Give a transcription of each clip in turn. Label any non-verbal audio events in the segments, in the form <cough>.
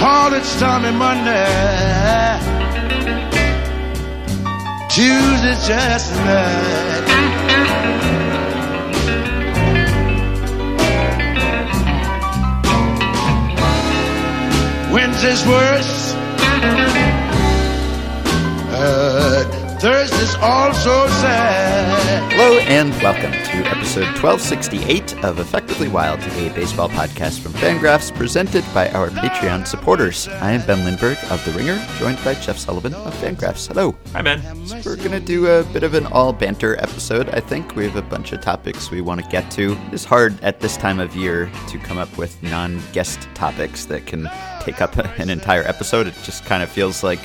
call it stormy Monday. Tuesday just night. Wednesday's worse. Uh, Thursday's also sad. Hello and welcome to episode 1268 of Effectively Wild, a baseball podcast from Fangraphs presented by our Patreon supporters. I am Ben Lindbergh of The Ringer, joined by Jeff Sullivan of Fangraphs. Hello. Hi, Ben. We're going to do a bit of an all banter episode, I think. We have a bunch of topics we want to get to. It's hard at this time of year to come up with non guest topics that can take up an entire episode. It just kind of feels like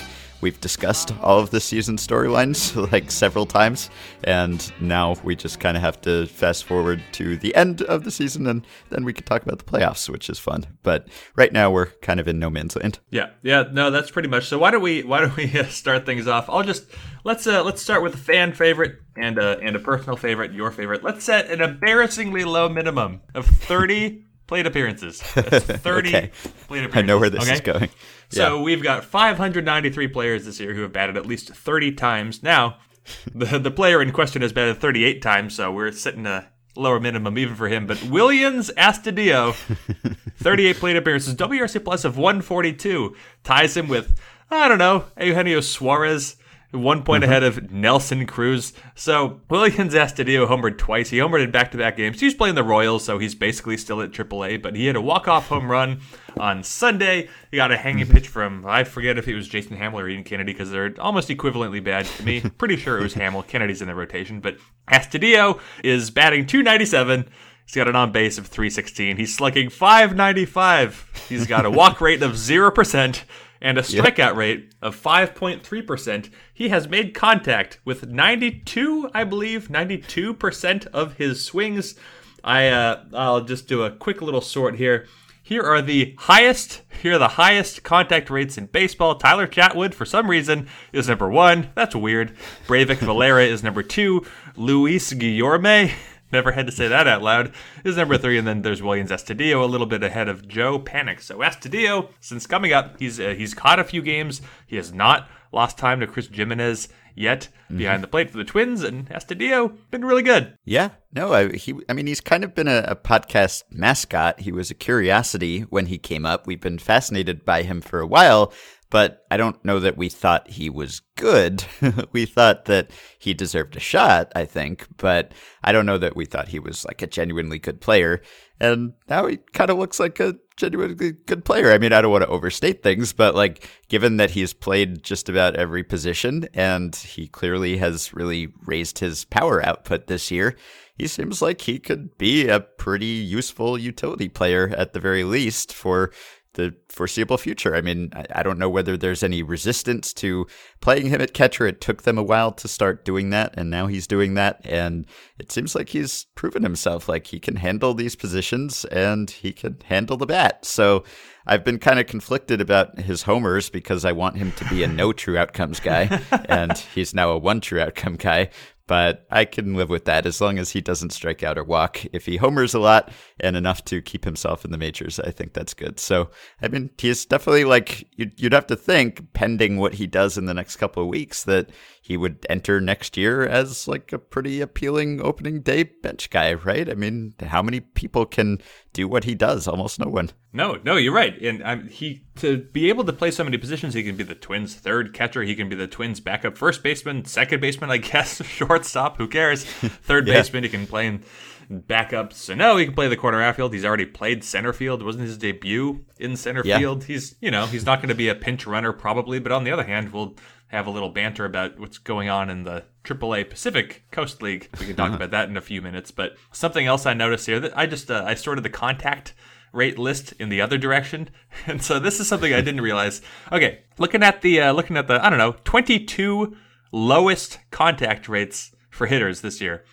we've discussed all of the season storylines <laughs> like several times, and now we just kind of have to fast forward to the end of the season, and then we can talk about the playoffs, which is fun. But right now we're kind of in no man's land. Yeah, yeah, no, that's pretty much. So why don't we why don't we <laughs> uh, start things off? I'll just let's uh let's start with a fan favorite and a and a personal favorite, your favorite. Let's set an embarrassingly low minimum of thirty. Plate appearances. <laughs> That's 30 Okay. plate appearances. I know where this okay? is going. So we've got 593 players this year who have batted at least 30 times. Now, <laughs> the the player in question has batted 38 times, so we're setting a lower minimum even for him. But Williams Astudillo, <laughs> 38 plate appearances, WRC plus of 142, ties him with I don't know Eugenio Suarez. One point mm-hmm. ahead of Nelson Cruz. So Williams Astudillo homered twice. He homered in back-to-back games. He's playing the Royals, so he's basically still at AAA. But he had a walk-off home run on Sunday. He got a hanging mm-hmm. pitch from I forget if it was Jason Hammel or Ian Kennedy because they're almost equivalently bad to me. <laughs> Pretty sure it was Hammel. Kennedy's in the rotation, but Astudillo is batting 297. He's got an on base of 316. He's slugging 595. He's got a walk rate of 0% and a strikeout rate of 5.3%. He has made contact with 92, I believe, 92% of his swings. I uh, I'll just do a quick little sort here. Here are the highest. Here are the highest contact rates in baseball. Tyler Chatwood, for some reason, is number one. That's weird. Breyvic Valera is number two. Luis Guillorme, never had to say that out loud, is number three. And then there's Williams Astudillo, a little bit ahead of Joe Panik. So Astudillo, since coming up, he's uh, he's caught a few games. He has not lost time to Chris Gimenez yet behind the plate for the Twins, and Astudillo been really good. Yeah, no, I, he. I mean, he's kind of been a, a podcast mascot. He was a curiosity when he came up. We've been fascinated by him for a while, but I don't know that we thought he was good. <laughs> we thought that he deserved a shot, I think, but I don't know that we thought he was like a genuinely good player. And now he kind of looks like a genuinely good player. I mean, I don't want to overstate things, but like given that he's played just about every position and he clearly has really raised his power output this year, he seems like he could be a pretty useful utility player at the very least for the foreseeable future. I mean, I, I don't know whether there's any resistance to playing him at catcher. It took them a while to start doing that, and now he's doing that. And it seems like he's proven himself like he can handle these positions and he can handle the bat. So I've been kind of conflicted about his homers because I want him to be a no true outcomes guy, <laughs> and he's now a one true outcome guy but I can live with that as long as he doesn't strike out or walk. If he homers a lot and enough to keep himself in the majors, I think that's good. So, I mean, he's definitely like, you'd, you'd have to think, pending what he does in the next couple of weeks, that he would enter next year as like a pretty appealing opening day bench guy, right? I mean, how many people can do what he does? Almost no one. No, no, you're right. And um, he to be able to play so many positions, he can be the Twins' third catcher. He can be the Twins' backup first baseman, second baseman, I <laughs> guess, shortstop. Who cares? Third Yeah. baseman, he can play in backup. So no, he can play the corner outfield. He's already played center field. It wasn't his debut in center Yeah. field. He's you know he's not going to be a pinch runner probably, but on the other hand, we'll have a little banter about what's going on in the AAA Pacific Coast League. We can talk about that in a few minutes. But something else I noticed here that I just uh, I sorted the contact rate list in the other direction, <laughs> and so this is something I didn't realize. Okay, looking at the uh, looking at the I don't know twenty two lowest contact rates for hitters this year.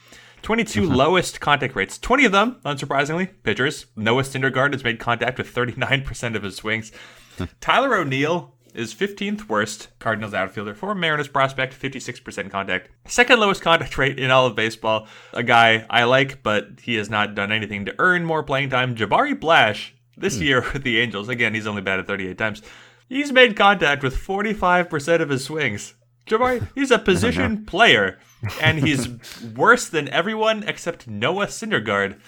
22 lowest contact rates. 20 of them, unsurprisingly, pitchers. Noah Syndergaard has made contact with 39% of his swings. Tyler O'Neill is 15th worst Cardinals outfielder for Mariners prospect, 56% contact. Second lowest contact <laughs> rate in all of baseball. A guy I like, but he has not done anything to earn more playing time. Jabari Blash, This year <laughs> with the Angels, again, he's only batted 38 times. He's made contact with 45% of his swings. Jabari, <laughs> he's a position player, and he's worse than everyone except Noah Syndergaard.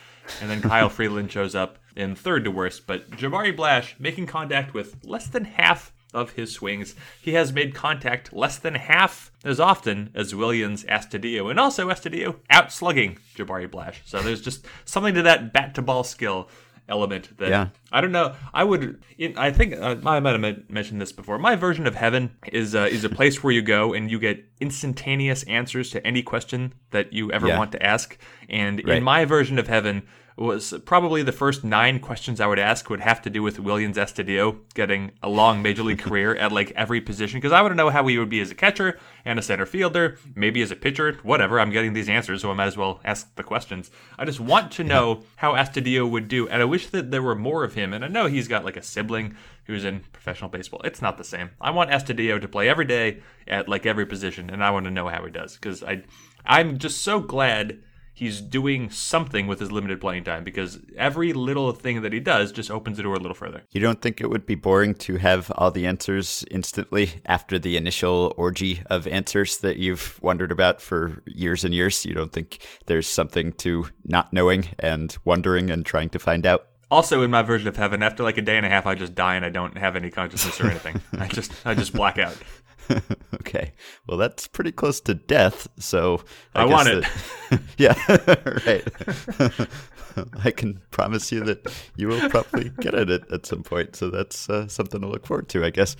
And then Kyle Freeland shows up in third to worst. But Jabari Blash making contact with less than half of his swings. He has made contact less than half as often as Williams Astudillo, and also Astudillo outslugging Jabari Blash. So there's just something to that bat to ball skill element that Yeah. I don't know. I would. I think uh, I might have mentioned this before. My version of heaven is uh, is a place where you go and you get instantaneous answers to any question that you ever Yeah. want to ask. And Right. in my version of heaven was probably the first nine questions I would ask would have to do with Williams Astudillo getting a long major league <laughs> career at like every position because I want to know how he would be as a catcher and a center fielder, maybe as a pitcher, whatever. I'm getting these answers, so I might as well ask the questions. I just want to know <laughs> how Astudillo would do, and I wish that there were more of him. And I know he's got like a sibling who's in professional baseball. It's not the same. I want Astudillo to play every day at like every position, and I want to know how he does because I, I'm just so glad he's doing something with his limited playing time because every little thing that he does just opens the door a little further. You don't think it would be boring to have all the answers instantly after the initial orgy of answers that you've wondered about for years and years? You don't think there's something to not knowing and wondering and trying to find out? Also, in my version of heaven, after like a day and a half, I just die and I don't have any consciousness or anything. <laughs> I just I just black out. <laughs> okay. Well, that's pretty close to death. So I guess want it. that- <laughs> yeah. <laughs> right. I can promise you that you will probably get at it at some point. So that's uh, something to look forward to, I guess.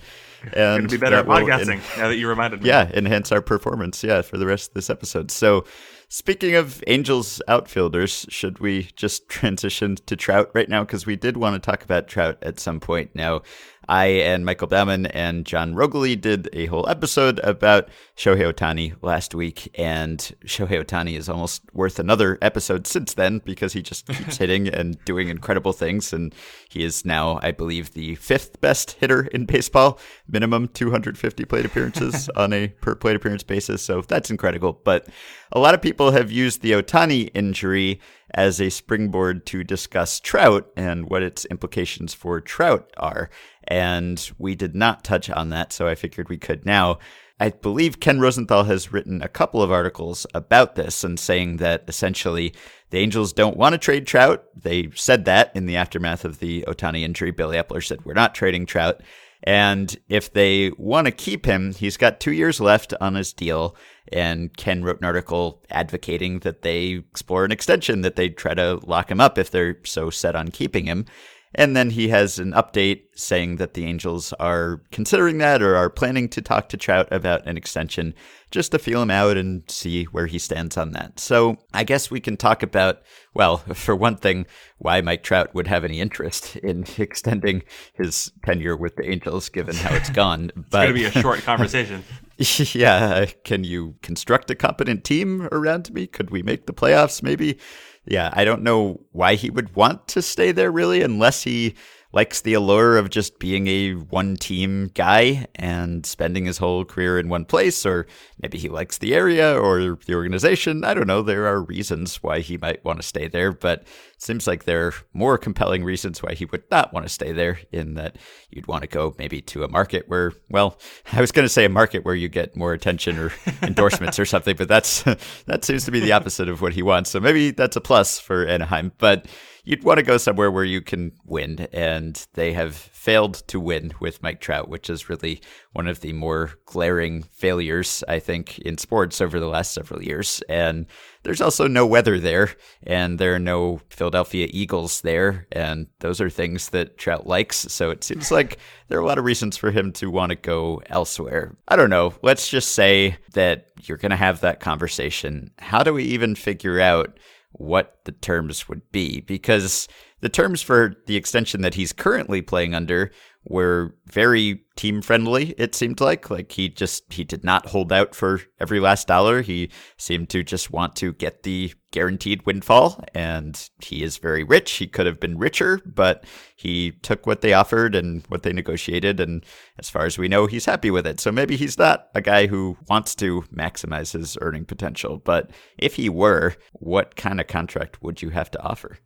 And Gonna be better at podcasting en- now that you reminded me. yeah, enhance our performance. Yeah, for the rest of this episode. So, speaking of Angels outfielders, should we just transition to Trout right now? Because we did want to talk about Trout at some point. Now, I and Michael Bauman and Jon Roegele did a whole episode about Shohei Ohtani last week, and Shohei Ohtani is almost worth another episode since then because he just keeps <laughs> hitting and doing incredible things, and he is now, I believe, the fifth best hitter in baseball, minimum 250 plate appearances <laughs> on a per plate appearance basis. So that's incredible. But a lot of people have used the Ohtani injury as a springboard to discuss Trout and what its implications for Trout are. And we did not touch on that, so I figured we could now. I believe Ken Rosenthal has written a couple of articles about this and saying that essentially the Angels don't want to trade Trout. They said that in the aftermath of the Ohtani injury. Billy Eppler said, We're not trading Trout. And if they want to keep him, he's got two years left on his deal. And Ken wrote an article advocating that they explore an extension, that they try to lock him up if they're so set on keeping him. And then he has an update saying that the Angels are considering that or are planning to talk to Trout about an extension just to feel him out and see where he stands on that. So I guess we can talk about, well, <laughs> for one thing, why Mike Trout would have any interest <laughs> in extending his tenure with the Angels given how it's <laughs> gone. It's but going to be a short conversation. yeah, can you construct a competent team around me? Could we make the playoffs maybe? Yeah, I don't know why he would want to stay there really unless he likes the allure of just being a one team guy and spending his whole career in one place or maybe he likes the area or the organization. I don't know. There are reasons why he might want to stay there, but it seems like there are more compelling reasons why he would not want to stay there in that you'd want to go maybe to a market where, well, I was going to say a market where you get more attention or <laughs> endorsements or something, but that's <laughs> that seems to be the opposite of what he wants. So maybe that's a plus for Anaheim, but you'd want to go somewhere where you can win, and they have failed to win with Mike Trout, which is really one of the more glaring failures, I think, in sports over the last several years. And there's also no weather there, and there are no Philadelphia Eagles there, and those are things that Trout likes. So it seems like <laughs> there are a lot of reasons for him to want to go elsewhere. I don't know. Let's just say that you're going to have that conversation. How do we even figure out? What the terms would be because the terms for the extension that he's currently playing under were very team friendly it seemed like. Like he just he did not hold out for every last dollar. He seemed to just want to get the guaranteed windfall and he is very rich. He could have been richer but he took what they offered and what they negotiated and as far as we know he's happy with it. So maybe he's not a guy who wants to maximize his earning potential but if he were what kind of contract would you have to offer?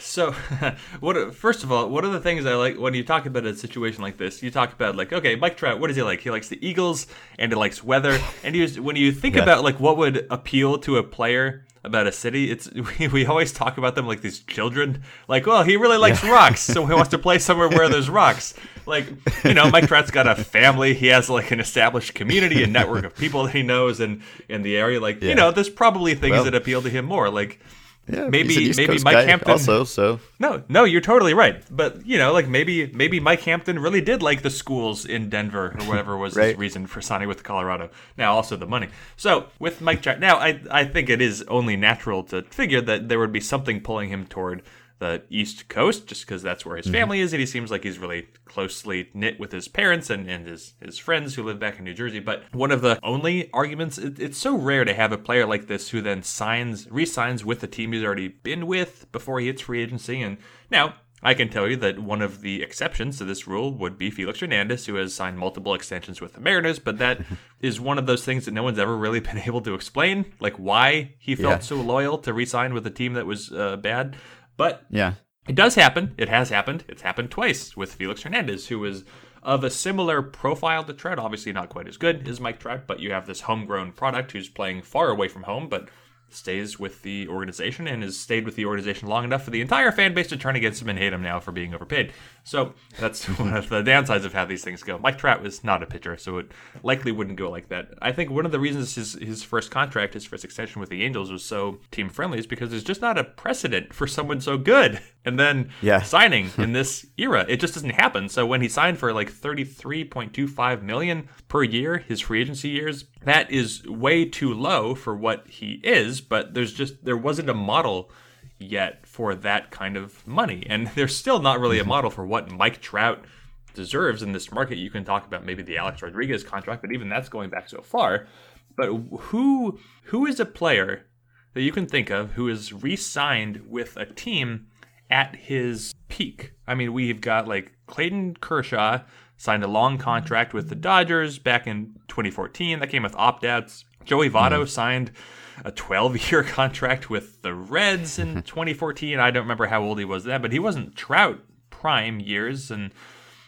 So, <laughs> what? First of all, one of the things I like when you talk about a situation like this, you talk about like, okay, Mike Trout, what does he like? He likes the Eagles and he likes weather. And he when you think Yeah. about like what would appeal to a player about a city, it's <laughs> we, we always talk about them like these children. Like, well, he really likes rocks, so he wants to play <laughs> somewhere where there's rocks. Like, you know, Mike Trout's got a family. He has like an established community and network of people that he knows in in the area. Like, you know, there's probably things Well- that appeal to him more. Like. Yeah Maybe- he's an East maybe Mike Hampton- also so No, no, you're totally right. But you know, like maybe maybe Mike Hampton really did like the schools in Denver or whatever was his reason for signing with Colorado. Now also the money. So with Mike Trout, now I I think it is only natural to figure that there would be something pulling him toward the East Coast, just because that's where his family is, and he seems like he's really closely knit with his parents and, and his, his friends who live back in New Jersey. But one of the only arguments, it, it's so rare to have a player like this who then signs, re-signs with the team he's already been with before he hits free agency. And now I can tell you that one of the exceptions to this rule would be Felix Hernandez, who has signed multiple extensions with the Mariners, but that <laughs> is one of those things that no one's ever really <laughs> been able to explain, like why he felt Yeah. so loyal to re-sign with a team that was uh, bad. But yeah it does happen. It has happened. It's happened twice with Felix Hernandez, who is of a similar profile to Trout. Obviously, not quite as good as Mike Trout, but you have this homegrown product who's playing far away from home, but stays with the organization and has stayed with the organization long enough for the entire fan base to turn against him and hate him now for being overpaid. So that's <laughs> one of the downsides of how these things go. Mike Trout was not a pitcher, so it likely wouldn't go like that. I think one of the reasons his his first contract, his first extension with the Angels, was so team friendly is because there's just not a precedent for someone so good <laughs> and then Yeah. signing in <laughs> this era. It just doesn't happen. So when he signed for like 33.25 million per year, his free agency years, that is way too low for what he is, but there's just there wasn't a model yet for that kind of money. And <laughs> there's still not really a mm-hmm. model for what Mike Trout deserves in this market. You can talk about maybe the Alex Rodriguez contract, but even that's going back so far. But who who is a player that you can think of who is re-signed with a team at his peak? I mean, we've got like Clayton Kershaw signed a long contract with the Dodgers back in 2014. That came with opt-outs. Joey Votto hmm. signed a 12-year <laughs> contract with the Reds in <laughs> 2014. I don't remember how old he was then, but he wasn't Trout prime years and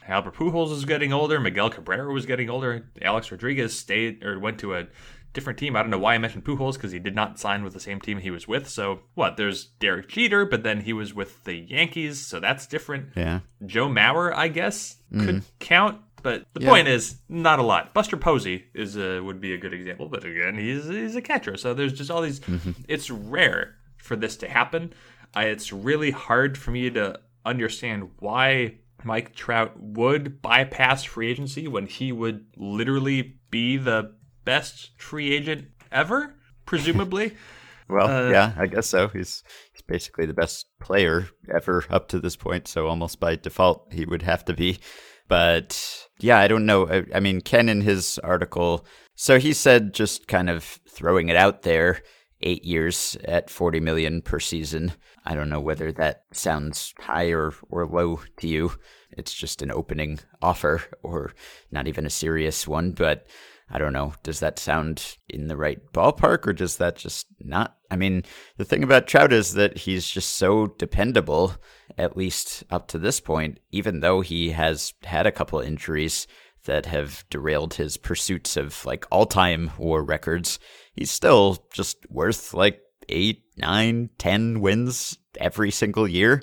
Albert Pujols was getting older. Miguel Cabrera was getting older. Alex Rodriguez stayed or went to a different team. I don't know why I mentioned Pujols because he did not sign with the same team he was with. So what? There's Derek Jeter, but then he was with the Yankees, so that's different. yeah Joe Mauer, I guess, could mm-hmm. count. But the Yeah. point is, not a lot. Buster Posey is a, would be a good example, but again, he's he's a catcher, so there's just all these. Mm-hmm. It's rare for this to happen. I, it's really hard for me to understand why Mike Trout would bypass free agency when he would literally be the best free agent ever, presumably. <laughs> Well, Uh, yeah, I guess so. He's he's basically the best player ever up to this point, so almost by default he would have to be. But yeah, I don't know. I, I mean, Ken in his article, so he said just kind of throwing it out there, eight years at forty million per season. I don't know whether that sounds high or, or low to you. It's just an opening offer or not even a serious one, but I don't know. Does that sound in the right ballpark or does that just not? I mean, the thing about Trout is that he's just so dependable, at least up to this point, even though he has had a couple injuries that have derailed his pursuits of like all time war records. He's still just worth like eight, nine, ten wins every single year.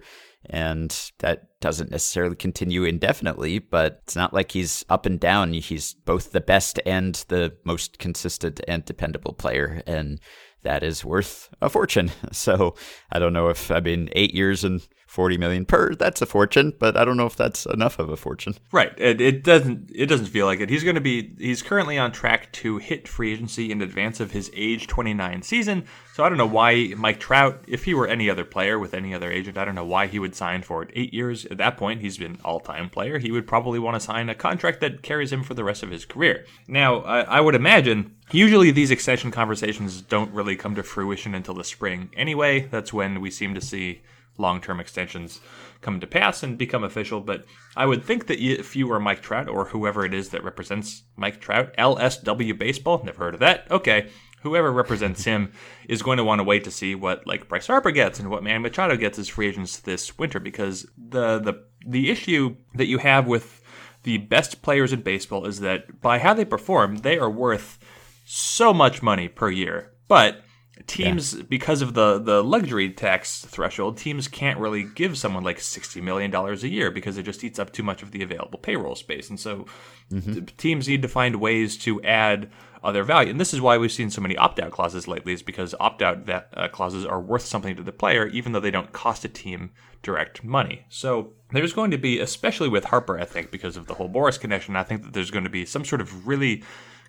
And that doesn't necessarily continue indefinitely, but it's not like he's up and down. He's both the best and the most consistent and dependable player. And that is worth a fortune. <laughs> So I don't know if, I mean, eight years and 40 million per. That's a fortune, but I don't know if that's enough of a fortune. Right. It, it doesn't it doesn't feel like it. He's going to be he's currently on track to hit free agency in advance of his age 29 season. So I don't know why Mike Trout, if he were any other player with any other agent, I don't know why he would sign for 8 years. At that point, he's been all-time player. He would probably want to sign a contract that carries him for the rest of his career. Now, I, I would imagine usually these extension conversations don't really come to fruition until the spring. Anyway, that's when we seem to see long-term extensions come to pass and become official. But I would think that if you were Mike Trout or whoever it is that represents Mike Trout, LSW Baseball, never heard of that. Okay, whoever represents him <laughs> is going to want to wait to see what like Bryce Harper gets and what Manny Machado gets as free agents this winter because the the the issue that you have with the best players in baseball is that by how they perform, they are worth so much money per year. But teams yeah. because of the the luxury tax threshold teams can't really give someone like 60 million dollars a year because it just eats up too much of the available payroll space and so mm-hmm. teams need to find ways to add other value and this is why we've seen so many opt-out clauses lately is because opt-out uh, clauses are worth something to the player even though they don't cost a team direct money so there's going to be especially with Harper I think because of the whole Boras connection I think that there's going to be some sort of really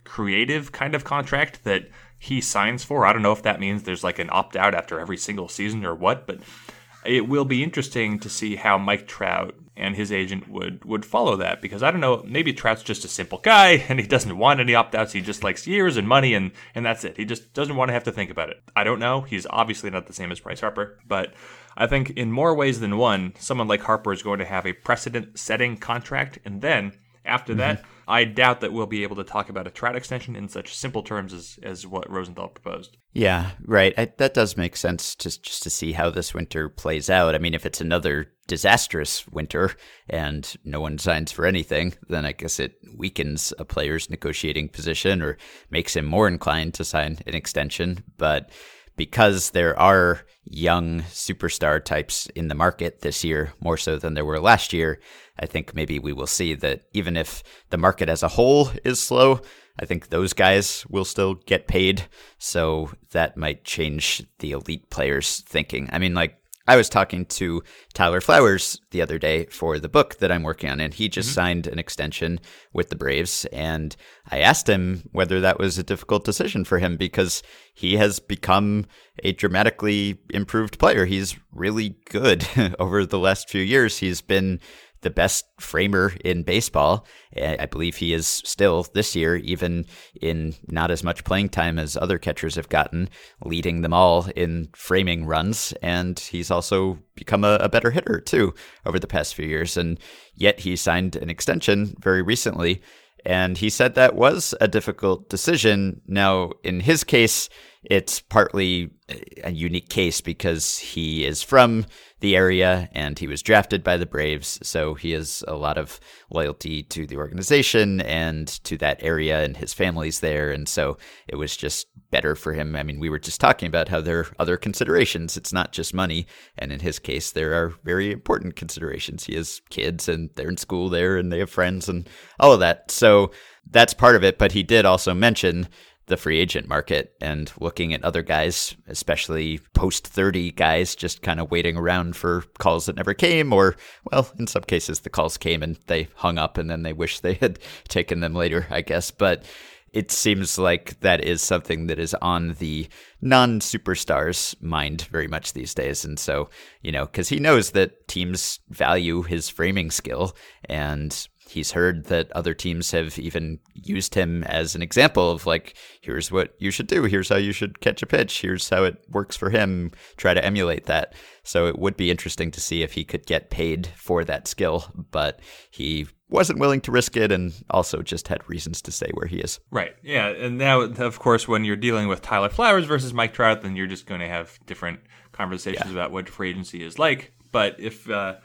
creative kind of contract that he signs for. I don't know if that means there's like an opt out after every single season or what, but it will be interesting to see how Mike Trout and his agent would would follow that because I don't know maybe Trout's just a simple guy <laughs> and he doesn't want any opt outs he just likes years and money and and that's it he just doesn't want to have to think about it I don't know he's obviously not the same as Bryce Harper but I think in more ways than one someone like Harper is going to have a precedent setting contract and then after mm-hmm. that I doubt that we'll be able to talk about a Trout extension in such simple terms as, as what Rosenthal proposed. Yeah, right. I, that does make sense just, just to see how this winter plays out. I mean, if it's another disastrous winter and no one signs for anything, then I guess it weakens a player's negotiating position or makes him more inclined to sign an extension. But because there are young superstar types in the market this year, more so than there were last year, I think maybe we will see that even if the market as a whole is slow, I think those guys will still get paid. So that might change the elite players' thinking. I mean, like, I was talking to Tyler Flowers the other day for the book that I'm working on, and he just mm-hmm. signed an extension with the Braves. And I asked him whether that was a difficult decision for him because he has become a dramatically improved player. He's really good <laughs> over the last few years. He's been the best framer in baseball. I believe he is still this year, even in not as much playing time as other catchers have gotten, leading them all in framing runs. And he's also become a, a better hitter too over the past few years. And yet he signed an extension very recently. And he said that was a difficult decision. Now, in his case, it's partly a unique case because he is from the area and he was drafted by the Braves. So he has a lot of loyalty to the organization and to that area, and his family's there. And so it was just better for him. I mean, we were just talking about how there are other considerations. It's not just money. And in his case, there are very important considerations. He has kids and they're in school there and they have friends and all of that. So that's part of it. But he did also mention the free agent market and looking at other guys, especially post 30 guys, just kind of waiting around for calls that never came, or, well, in some cases, the calls came and they hung up and then they wish they had <laughs> taken them later, I guess. But it seems like that is something that is on the non superstars' mind very much these days. And so, you know, because he knows that teams value his framing skill and he's heard that other teams have even used him as an example of like here's what you should do here's how you should catch a pitch here's how it works for him try to emulate that. So it would be interesting to see if he could get paid for that skill but he wasn't willing to risk it and also just had reasons to stay where he is. Right. Yeah and now of course when you're dealing with tyler flowers versus mike trout then you're just going to have different conversations yeah. about what free agency is like. But if uh,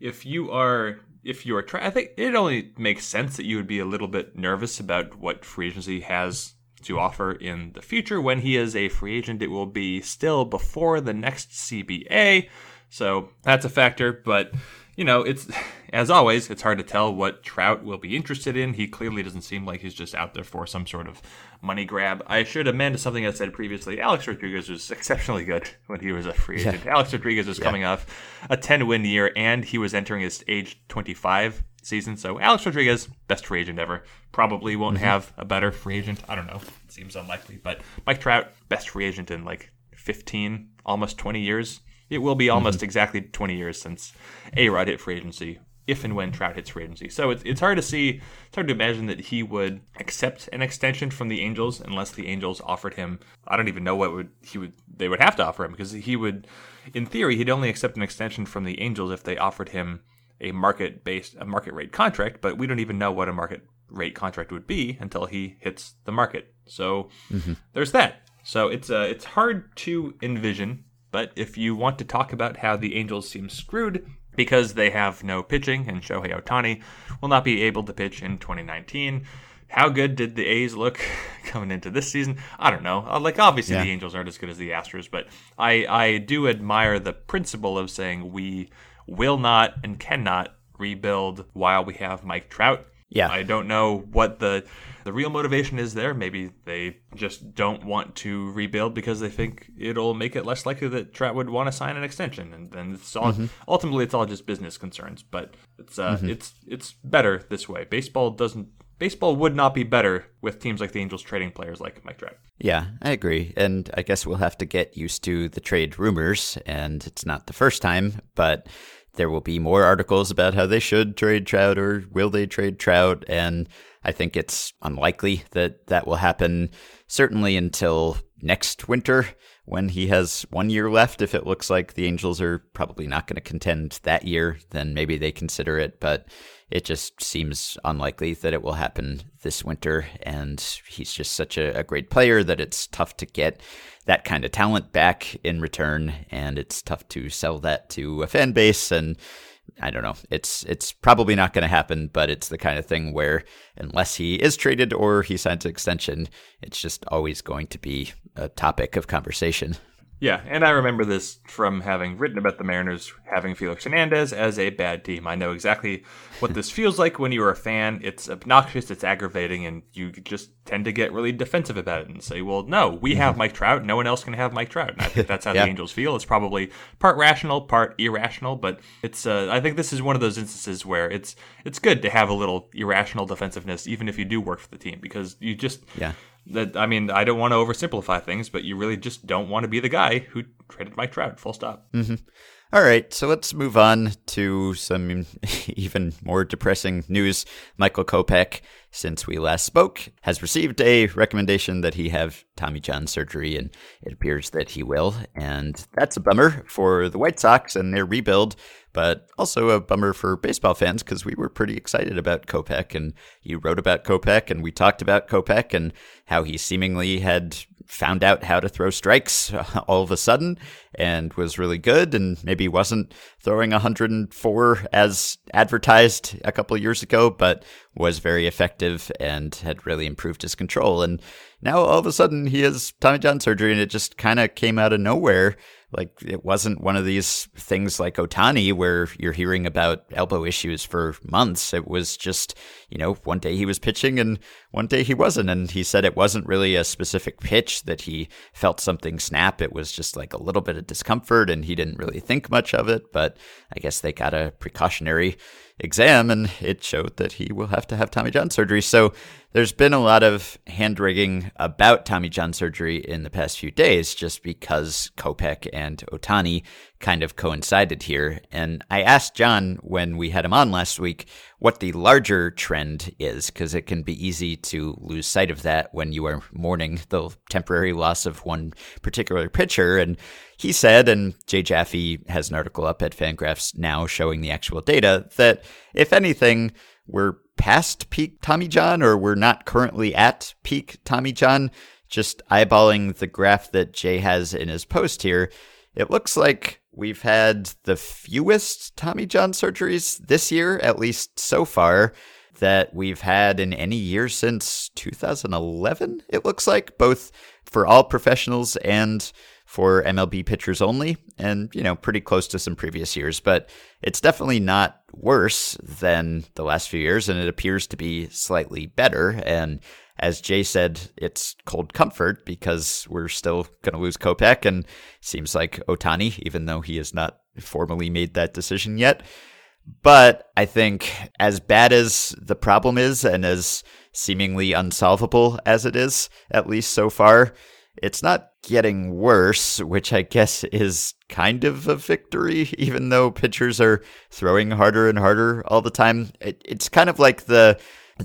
if you are if you're trying, I think it only makes sense that you would be a little bit nervous about what free agency has to offer in the future. When he is a free agent, it will be still before the next CBA. So that's a factor. But, you know, it's, as always, it's hard to tell what Trout will be interested in. He clearly doesn't seem like he's just out there for some sort of money grab. I should amend something I said previously. Alex Rodriguez was exceptionally good when he was a free agent. Yeah. Alex Rodriguez was yeah. coming off a 10 win year and he was entering his age 25 season. So Alex Rodriguez, best free agent ever. Probably won't mm-hmm. have a better free agent. I don't know. It seems unlikely. But Mike Trout, best free agent in like 15, almost 20 years. It will be almost mm-hmm. exactly 20 years since A Rod hit free agency, if and when Trout hits free agency. So it's, it's hard to see, it's hard to imagine that he would accept an extension from the Angels unless the Angels offered him. I don't even know what would he would they would have to offer him because he would, in theory, he'd only accept an extension from the Angels if they offered him a market based a market rate contract. But we don't even know what a market rate contract would be until he hits the market. So mm-hmm. there's that. So it's uh, it's hard to envision but if you want to talk about how the Angels seem screwed because they have no pitching and Shohei Ohtani will not be able to pitch in 2019, how good did the A's look <laughs> coming into this season? I don't know. Uh, like obviously yeah. the Angels aren't as good as the Astros, but I I do admire the principle of saying we will not and cannot rebuild while we have Mike Trout. Yeah. I don't know what the the real motivation is there. Maybe they just don't want to rebuild because they think it'll make it less likely that Trout would want to sign an extension, and then it's all mm-hmm. ultimately it's all just business concerns. But it's uh, mm-hmm. it's it's better this way. Baseball doesn't. Baseball would not be better with teams like the Angels trading players like Mike Trout. Yeah, I agree. And I guess we'll have to get used to the trade rumors, and it's not the first time, but there will be more articles about how they should trade Trout or will they trade Trout. And I think it's unlikely that that will happen, certainly until next winter when he has one year left. If it looks like the Angels are probably not going to contend that year, then maybe they consider it. But it just seems unlikely that it will happen this winter. And he's just such a, a great player that it's tough to get that kind of talent back in return. And it's tough to sell that to a fan base. And I don't know. It's it's probably not going to happen, but it's the kind of thing where unless he is traded or he signs an extension, it's just always going to be a topic of conversation. Yeah, and I remember this from having written about the Mariners having Felix Hernandez as a bad team. I know exactly what this feels like when you're a fan. It's obnoxious, it's aggravating, and you just tend to get really defensive about it and say, well, no, we have mm-hmm. Mike Trout. No one else can have Mike Trout. And I think that's how <laughs> yeah. the Angels feel. It's probably part rational, part irrational, but it's, uh, I think this is one of those instances where it's, it's good to have a little irrational defensiveness, even if you do work for the team, because you just, yeah that I mean, I don't want to oversimplify things, but you really just don't want to be the guy who traded Mike Trout. Full stop. Mm-hmm. All right, so let's move on to some <laughs> even more depressing news. Michael Kopech, since we last spoke, has received a recommendation that he have Tommy John surgery, and it appears that he will. And that's a bummer for the White Sox and their rebuild but also a bummer for baseball fans because we were pretty excited about Kopech and you wrote about Kopech and we talked about Kopech and how he seemingly had found out how to throw strikes <laughs> all of a sudden and was really good and maybe wasn't throwing 104 as advertised a couple years ago, but was very effective and had really improved his control. And now all of a sudden he has Tommy John surgery and it just kind of came out of nowhere. Like it wasn't one of these things like Ohtani where you're hearing about elbow issues for months. It was just, you know, one day he was pitching and one day he wasn't. And he said it wasn't really a specific pitch that he felt something snap. It was just like a little bit of discomfort and he didn't really think much of it. But I guess they got a precautionary exam and it showed that he will have to have Tommy John surgery. So there's been a lot of hand wringing about Tommy John surgery in the past few days just because Kopech and Ohtani kind of coincided here. And I asked John when we had him on last week what the larger trend is, because it can be easy to lose sight of that when you are mourning the temporary loss of one particular pitcher. And he said, and Jay Jaffe has an article up at Fangraphs now showing the actual data, that if anything, we're past peak Tommy John or we're not currently at peak Tommy John. Just eyeballing the graph that Jay has in his post here, it looks like we've had the fewest Tommy John surgeries this year, at least so far. that we've had in any year since 2011, it looks like, both for all professionals and for MLB pitchers only, and, you know, pretty close to some previous years. But it's definitely not worse than the last few years, and it appears to be slightly better. And as Jay said, it's cold comfort because we're still going to lose Kopech, and seems like Ohtani, even though he has not formally made that decision yet. But I think as bad as the problem is, and as seemingly unsolvable as it is, at least so far, it's not getting worse, which I guess is kind of a victory, <laughs> even though pitchers are throwing harder and harder all the time. It, it's kind of like the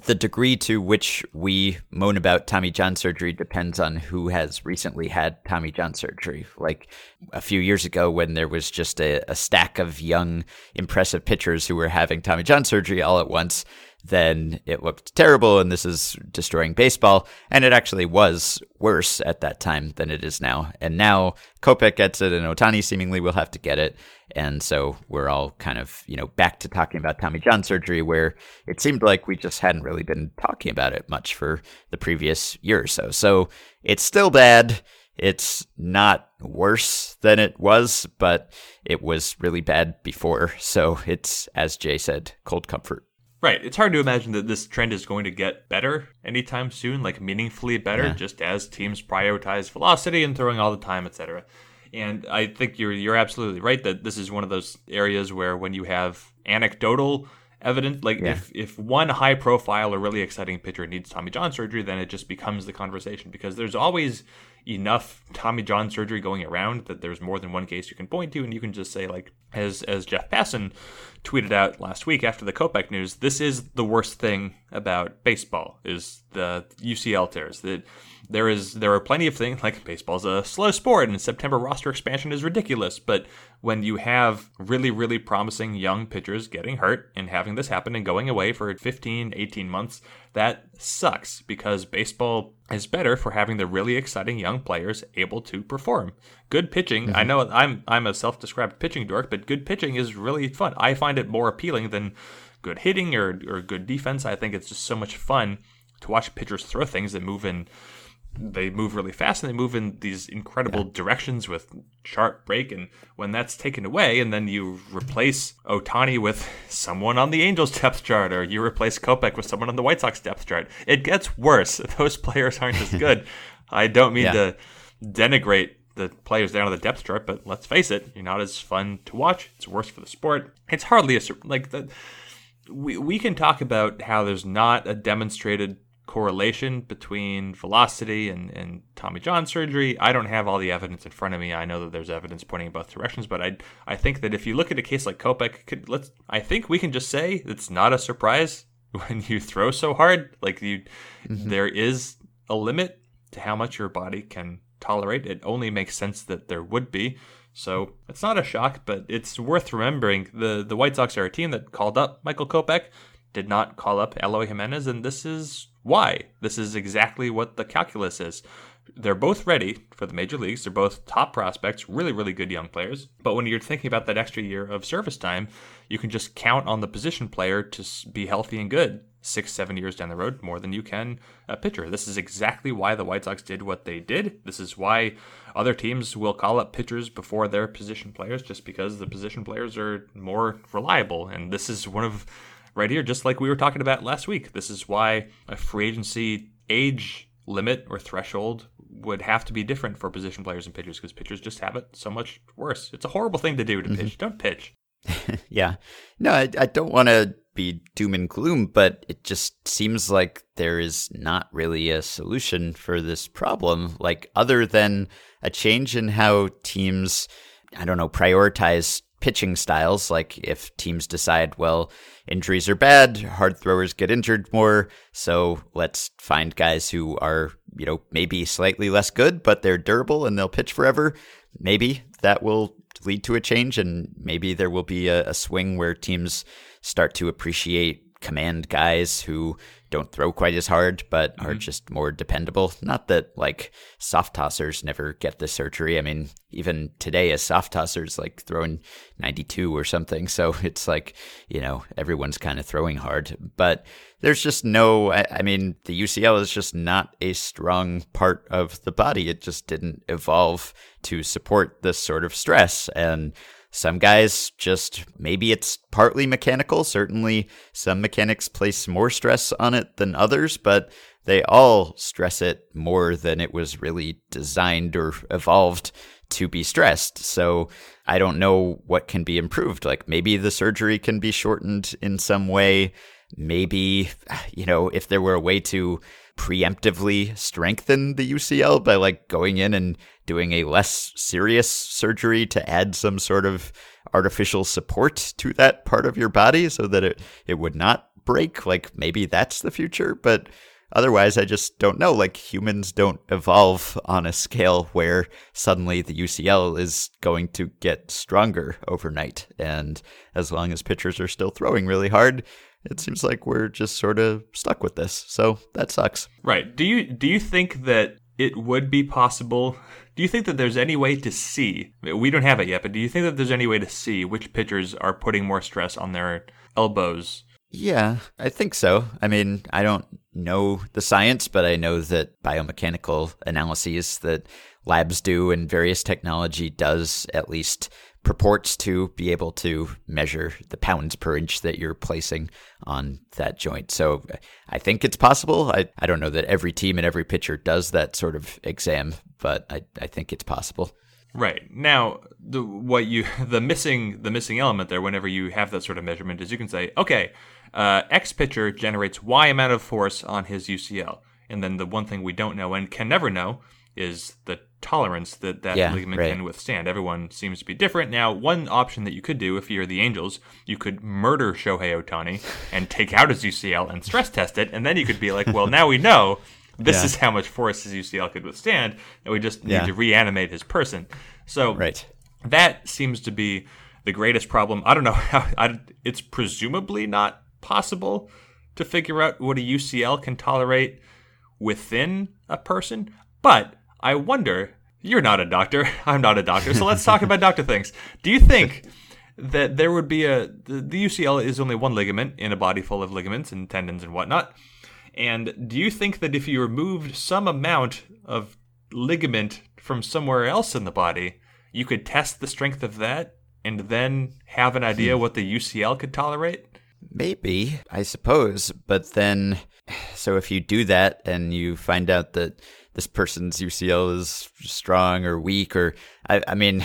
the degree to which we moan about Tommy John surgery depends on who has recently had Tommy John surgery. Like a few years ago, when there was just a, a stack of young, impressive pitchers who were having Tommy John surgery all at once, then it looked terrible and this is destroying baseball. And it actually was worse at that time than it is now. And now Kopech gets it and Ohtani seemingly will have to get it. And so we're all kind of, you know, back to talking about Tommy John surgery where it seemed like we just hadn't really been talking about it much for the previous year or so. So it's still bad. It's not worse than it was, but it was really bad before. So it's, as Jay said, cold comfort. Right. It's hard to imagine that this trend is going to get better anytime soon, like meaningfully better, yeah. just as teams prioritize velocity and throwing all the time, etc. And I think you're you're absolutely right that this is one of those areas where when you have anecdotal evidence, like yeah. if if one high profile or really exciting pitcher needs Tommy John surgery, then it just becomes the conversation because there's always enough Tommy John surgery going around that there's more than one case you can point to, and you can just say like, as as Jeff Passan tweeted out last week after the Kopech news, this is the worst thing about baseball is the UCL tears. That there is there are plenty of things like baseball's a slow sport and September roster expansion is ridiculous, but when you have really really promising young pitchers getting hurt and having this happen and going away for 15 18 months, that sucks because baseball is better for having the really exciting young players able to perform. Good pitching, mm-hmm. I know I'm I'm a self-described pitching dork, but good pitching is really fun. I find it more appealing than good hitting or, or good defense. I think it's just so much fun to watch pitchers throw things that move in they move really fast and they move in these incredible yeah. directions with sharp break. And when that's taken away, and then you replace Ohtani with <laughs> someone on the Angels depth chart, or you replace Kopech with someone on the White Sox depth chart, it gets worse. <laughs> Those players aren't as good. <laughs> I don't mean yeah. to denigrate the players down on the depth chart, but let's face it, you're not as fun to watch. It's worse for the sport. It's hardly a like the. We, we can talk about how there's not a demonstrated correlation between velocity and, and Tommy John surgery. I don't have all the evidence in front of me. I know that there's evidence pointing in both directions, but I I think that if you look at a case like Kopech, could, let's I think we can just say it's not a surprise <laughs> when you throw so hard. Like you, mm-hmm. there is a limit to how much your body can tolerate. It only makes sense that there would be. So it's not a shock, but it's worth remembering. the The White Sox are a team that called up Michael Kopech, did not call up Eloy Jimenez, and this is why. This is exactly what the calculus is. They're both ready for the major leagues. They're both top prospects, really, really good young players. But when you're thinking about that extra year of service time, you can just count on the position player to be healthy and good six, seven years down the road more than you can a pitcher. This is exactly why the White Sox did what they did. This is why other teams will call up pitchers before their position players just because the position players are more reliable. And this is one of right here, just like we were talking about last week. This is why a free agency age limit or threshold would have to be different for position players and pitchers because pitchers just have it so much worse. It's a horrible thing to do to mm-hmm. pitch. Don't pitch. <laughs> yeah. No, I, I don't want to be doom and gloom, but it just seems like there is not really a solution for this problem, like other than a change in how teams, I don't know, prioritize pitching styles. Like if teams decide, well, injuries are bad, hard throwers get injured more, so let's find guys who are, you know, maybe slightly less good, but they're durable and they'll pitch forever. Maybe that will lead to a change, and maybe there will be a, a swing where teams start to appreciate command guys who don't throw quite as hard, but are mm-hmm. just more dependable. Not that like soft tossers never get the surgery. I mean, even today, a soft tosser's like throwing 92 or something. So <laughs> it's like, you know, everyone's kind of throwing hard. But there's just no, I, I mean, the UCL is just not a strong part of the body. It just didn't evolve to support this sort of stress. And some guys just maybe it's partly mechanical. Certainly, some mechanics place more stress on it than others, but they all stress it more than it was really designed or evolved to be stressed. So I don't know what can be improved. Like maybe the surgery can be shortened in some way. Maybe, <sighs> you know, if there were a way to preemptively strengthen the UCL by like going in and doing a less serious surgery to add some sort of artificial support to that part of your body so that it, it would not break. Like maybe that's the future, but otherwise I just don't know. Like humans don't evolve on a scale where suddenly the UCL is going to get stronger overnight. And as long as pitchers are still throwing really hard, it seems like we're just sort of stuck with this. So that sucks. Right. Do you do you think that it would be possible? Do you think that there's any way to see? We don't have it yet, but do you think that there's any way to see which pitchers are putting more stress on their elbows? Yeah, I think so. I mean, I don't know the science, but I know that biomechanical analyses that labs do and various technology does at least purports to be able to measure the pounds per inch that you're placing on that joint. So I think it's possible. I, I don't know that every team and every pitcher does that sort of exam, but I, I think it's possible. Right now, the what you <laughs> the missing the missing element there, whenever you have that sort of measurement, is you can say, okay, uh, X pitcher generates Y amount of force on his UCL, and then the one thing we don't know and can never know is the tolerance that that Yeah, ligament right. can withstand. Everyone seems to be different. Now, one option that you could do if you're the Angels, you could murder Shohei Ohtani and take out his UCL and stress test it, and then you could be like, well, now we know this Yeah. is how much force his UCL could withstand, and we just need Yeah. to reanimate his person. So Right. that seems to be the greatest problem. I don't know <laughs> how. I, it's presumably not possible to figure out what a UCL can tolerate within a person, but I wonder. You're not a doctor. <laughs> I'm not a doctor. So let's talk about doctor things. Do you think that there would be a the, the UCL is only one ligament in a body full of ligaments and tendons and whatnot? And do you think that if you removed some amount of ligament from somewhere else in the body, you could test the strength of that and then have an idea hmm. what the UCL could tolerate? Maybe, I suppose. But then, so if you do that and you find out that this person's UCL is strong or weak, or I, I mean,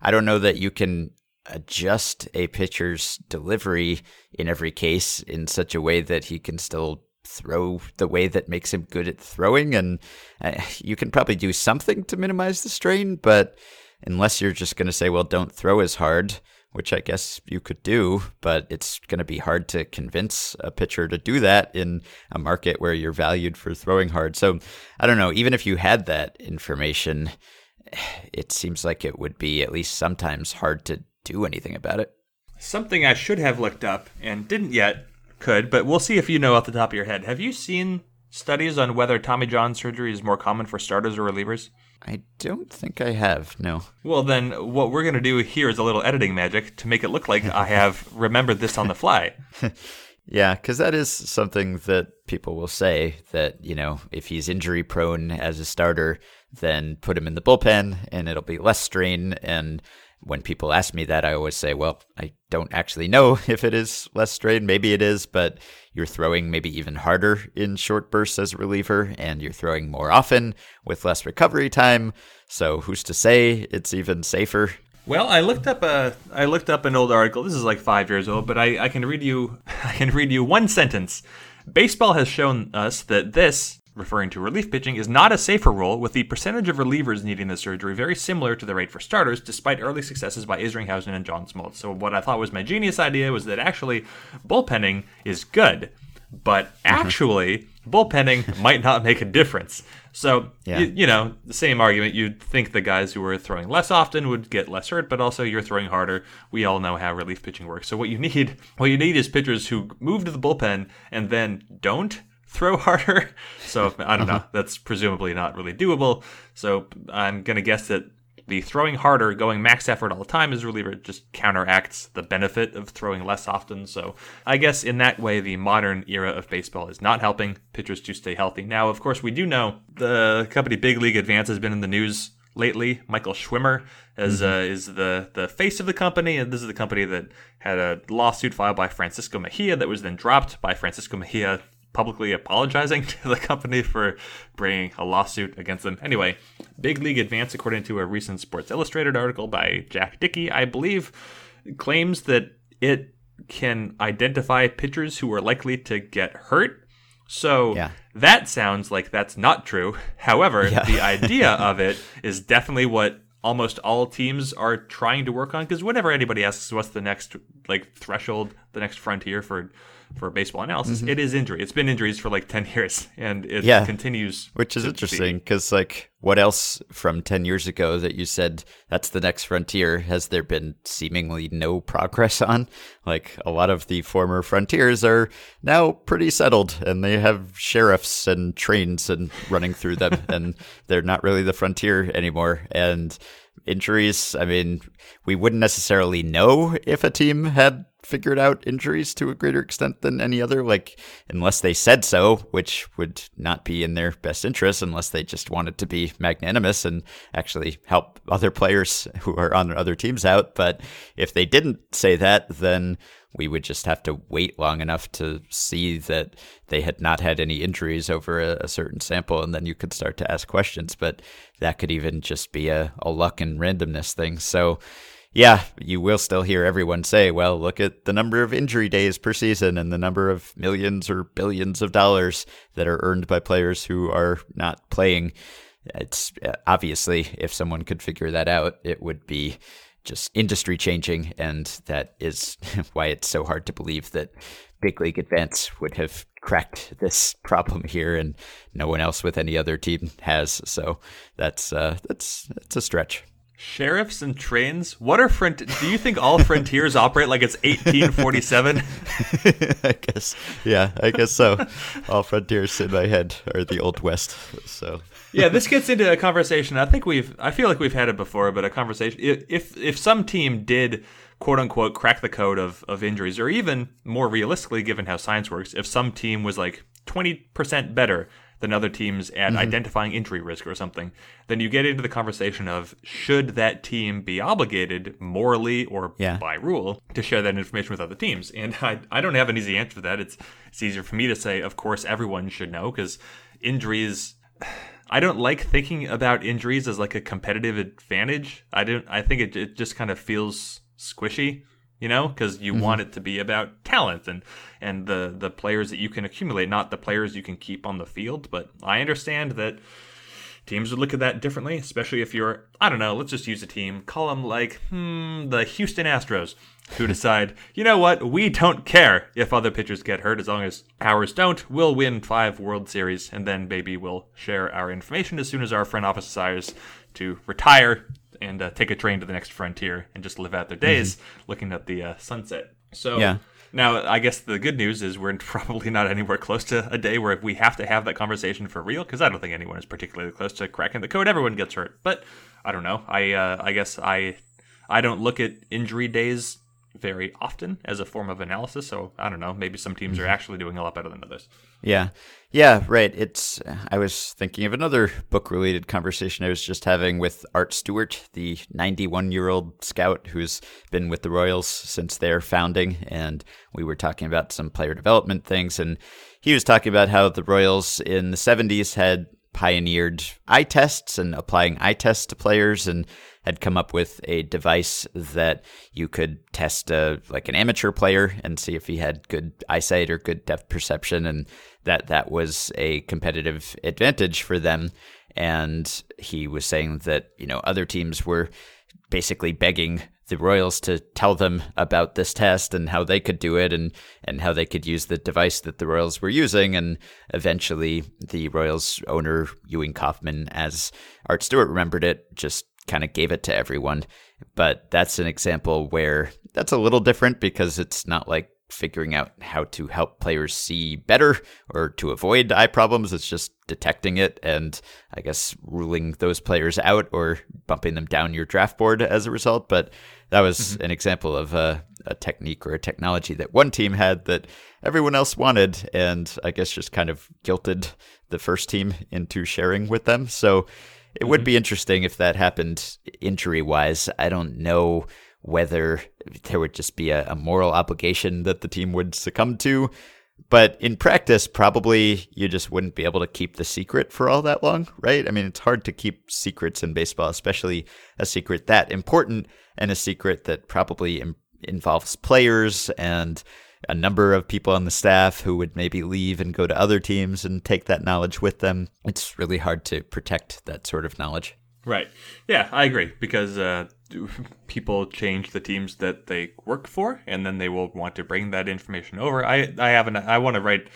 I don't know that you can adjust a pitcher's delivery in every case in such a way that he can still throw the way that makes him good at throwing. And uh, you can probably do something to minimize the strain, but unless you're just going to say, well, don't throw as hard, which I guess you could do, but it's going to be hard to convince a pitcher to do that in a market where you're valued for throwing hard. So I don't know, even if you had that information, it seems like it would be at least sometimes hard to do anything about it. Something I should have looked up and didn't yet could, but we'll see if you know off the top of your head. Have you seen studies on whether Tommy John surgery is more common for starters or relievers? I don't think I have, no. Well, then what we're going to do here is a little editing magic to make it look like I have <laughs> remembered this on the fly. <laughs> Yeah, because that is something that people will say that, you know, if he's injury prone as a starter, then put him in the bullpen and it'll be less strain. And when people ask me that, I always say, well, I don't actually know <laughs> if it is less strain. Maybe it is, but you're throwing maybe even harder in short bursts as a reliever and you're throwing more often with less recovery time. So who's to say it's even safer? Well, I looked up a I looked up an old article. This is like five years old, but I, I can read you <laughs> I can read you one sentence. Baseball has shown us that this, referring to relief pitching, is not a safer role, with the percentage of relievers needing the surgery very similar to the rate for starters, despite early successes by Isringhausen and John Smoltz. So what I thought was my genius idea was that actually bullpenning is good. but mm-hmm. actually, bullpenning <laughs> might not make a difference. So, Yeah. you, you know, the same argument. You'd think the guys who were throwing less often would get less hurt, but also you're throwing harder. We all know how relief pitching works. So what you need, what you need is pitchers who move to the bullpen and then don't throw <laughs> harder. So I don't know. That's presumably not really doable. So I'm gonna guess that the throwing harder, going max effort all the time a reliever just counteracts the benefit of throwing less often. So I guess in that way, the modern era of baseball is not helping pitchers to stay healthy. Now, of course, we do know the company Big League Advance has been in the news lately. Michael Schwimmer is uh, is the the face of the company, and this is the company that had a lawsuit filed by Francisco Mejia that was then dropped by Francisco Mejia publicly apologizing <laughs> to the company for bringing a lawsuit against them. Anyway, Big League Advance, according to a recent Sports Illustrated article by Jack Dickey, I believe, claims that it can identify pitchers who are likely to get hurt. So Yeah. that sounds like that's not true. However, Yeah. the <laughs> idea of it is definitely what almost all teams are trying to work on because whenever anybody asks what's the next like threshold, the next frontier for for baseball analysis, it is injury. It's been injuries for like <laughs> 10 years and it Mm-hmm. Yeah. continues Which is interesting because, like, what else from 10 years ago that you said that's the next frontier has there been seemingly no progress on? Like, a lot of the former frontiers are now pretty settled and they have sheriffs and trains and running through them, <laughs> and they're not really the frontier anymore. And injuries, I mean, we wouldn't necessarily know if a team had figured out injuries to a greater extent than any other, like unless they said so, which would not be in their best interest unless they just wanted to be magnanimous and actually help other players who are on other teams out. But if they didn't say that, then we would just have to wait long enough to see that they had not had any injuries over a, a certain sample, and then you could start to ask questions. But that could even just be a, a luck and randomness thing. So, yeah, you will still hear everyone say, well, look at the number of injury days per season and the number of millions or billions of dollars that are earned by players who are not playing. It's uh, obviously, if someone could figure that out, it would be just industry changing. And that is <laughs> why it's so hard to believe that Big League Advance would have cracked this problem here and no one else with any other team has. So that's, uh, that's, that's a stretch. Sheriffs and trains? What are front? Do you think all frontiers operate like it's 1847? <laughs> I guess, yeah, I guess so. All frontiers in my head are the old west. So yeah, this gets into a conversation. I think we've. I feel like we've had it before, but a conversation. If if some team did quote unquote crack the code of of injuries, or even more realistically, given how science works, if some team was like 20 percent better than other teams at Mm-hmm. identifying injury risk or something, then you get into the conversation of should that team be obligated morally or Yeah. by rule to share that information with other teams? And I, I don't have an easy answer to that. It's it's easier for me to say, of course, everyone should know because injuries. I don't like thinking about injuries as like a competitive advantage. I don't. I think it, it just kind of feels squishy, you know, because you want it to be about talent and and the the players that you can accumulate, not the players you can keep on the field. But I understand that teams would look at that differently, especially if you're, I don't know, let's just use a team, call them like, hmm, the Houston Astros, who decide, you know what, we don't care if other pitchers get hurt as long as ours don't. We'll win five World Series, and then maybe we'll share our information as soon as our front office desires to retire and uh, take a train to the next frontier and just live out their days looking at the uh, sunset. So, Yeah. now, I guess the good news is we're <laughs> probably not anywhere close to a day where we have to have that conversation for real, because I don't think anyone is particularly close to cracking the code. Everyone gets hurt, but I don't know. I uh, I guess I I don't look at injury days very often as a form of analysis, so I don't know. Maybe some teams are actually doing a lot better than others. Yeah. Yeah, right. It's uh, I was thinking of another book related conversation I was just having with Art Stewart, the 91-year-old scout who's been with the Royals since their founding and we were talking about some player development things and he was talking about how the Royals in the 70s had pioneered eye tests and applying eye tests to players and had come up with a device that you could test a, like an amateur player and see if he had good eyesight or good depth perception and that that was a competitive advantage for them and he was saying that you know other teams were basically begging the Royals to tell them about this test and how they could do it and, and how they could use the device that the Royals were using. And eventually, the Royals owner, Ewing Kauffman, as Art Stewart remembered it, just kind of gave it to everyone. But that's an example where that's a little different because it's not like figuring out how to help players see better or to avoid eye problems. It's just detecting it and I guess ruling those players out or bumping them down your draft board as a result. But that was mm-hmm. an example of a, a, technique or a technology that one team had that everyone else wanted, and I guess just kind of guilted the first team into sharing with them. So it mm-hmm. would be interesting if that happened injury wise. I don't know whether there would just be a, a, moral obligation that the team would succumb to. But in practice, probably you just wouldn't be able to keep the secret for all that long, right? I mean, it's hard to keep secrets in baseball, especially a secret that important and a secret that probably Im- involves players and a number of people on the staff who would maybe leave and go to other teams and take that knowledge with them. It's really hard to protect that sort of knowledge. Right. Yeah, I agree because uh, people change the teams that they work for, and then they will want to bring that information over. I I haven't. I want to write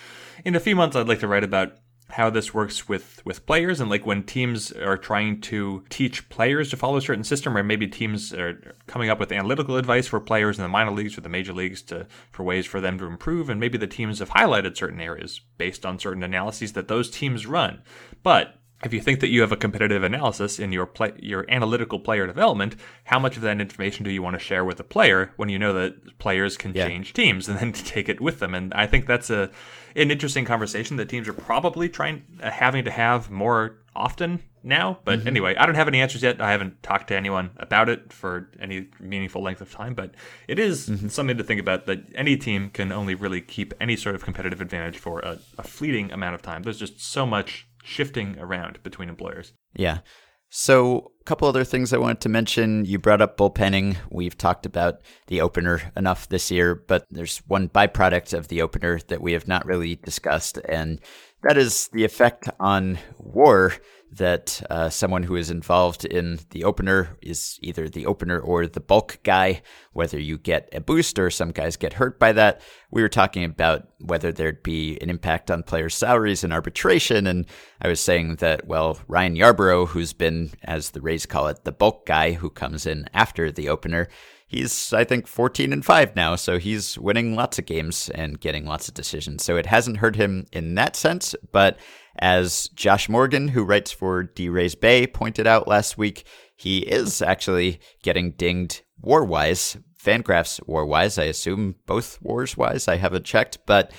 in a few months. I'd like to write about how this works with with players and like when teams are trying to teach players to follow a certain system or maybe teams are coming up with analytical advice for players in the minor leagues or the major leagues to for ways for them to improve and maybe the teams have highlighted certain areas based on certain analyses that those teams run. But if you think that you have a competitive analysis in your play, your analytical player development, how much of that information do you want to share with a player when you know that players can yeah. change teams and then <laughs> take it with them? And I think that's a an interesting conversation that teams are probably trying uh, having to have more often now. But mm-hmm. anyway, I don't have any answers yet. I haven't talked to anyone about it for any meaningful length of time. But it is mm-hmm. something to think about that any team can only really keep any sort of competitive advantage for a, a fleeting amount of time. There's just so much shifting around between employers. Yeah. So, a couple other things I wanted to mention. You brought up bullpenning. We've talked about the opener enough this year, but there's one byproduct of the opener that we have not really discussed, and that is the effect on war that uh, someone who is involved in the opener is either the opener or the bulk guy, whether you get a boost or some guys get hurt by that. We were talking about whether there'd be an impact on players' salaries and arbitration. And I was saying that, well, Ryan Yarbrough, who's been, as the Rays call it, the bulk guy who comes in after the opener, he's I think 14 and 5 now, so he's winning lots of games and getting lots of decisions. So it hasn't hurt him in that sense, but as Josh Morgan, who writes for D Rays Bay, pointed out last week, he is actually getting dinged war wise, Fangraphs war wise. I assume both wars wise. I haven't checked, but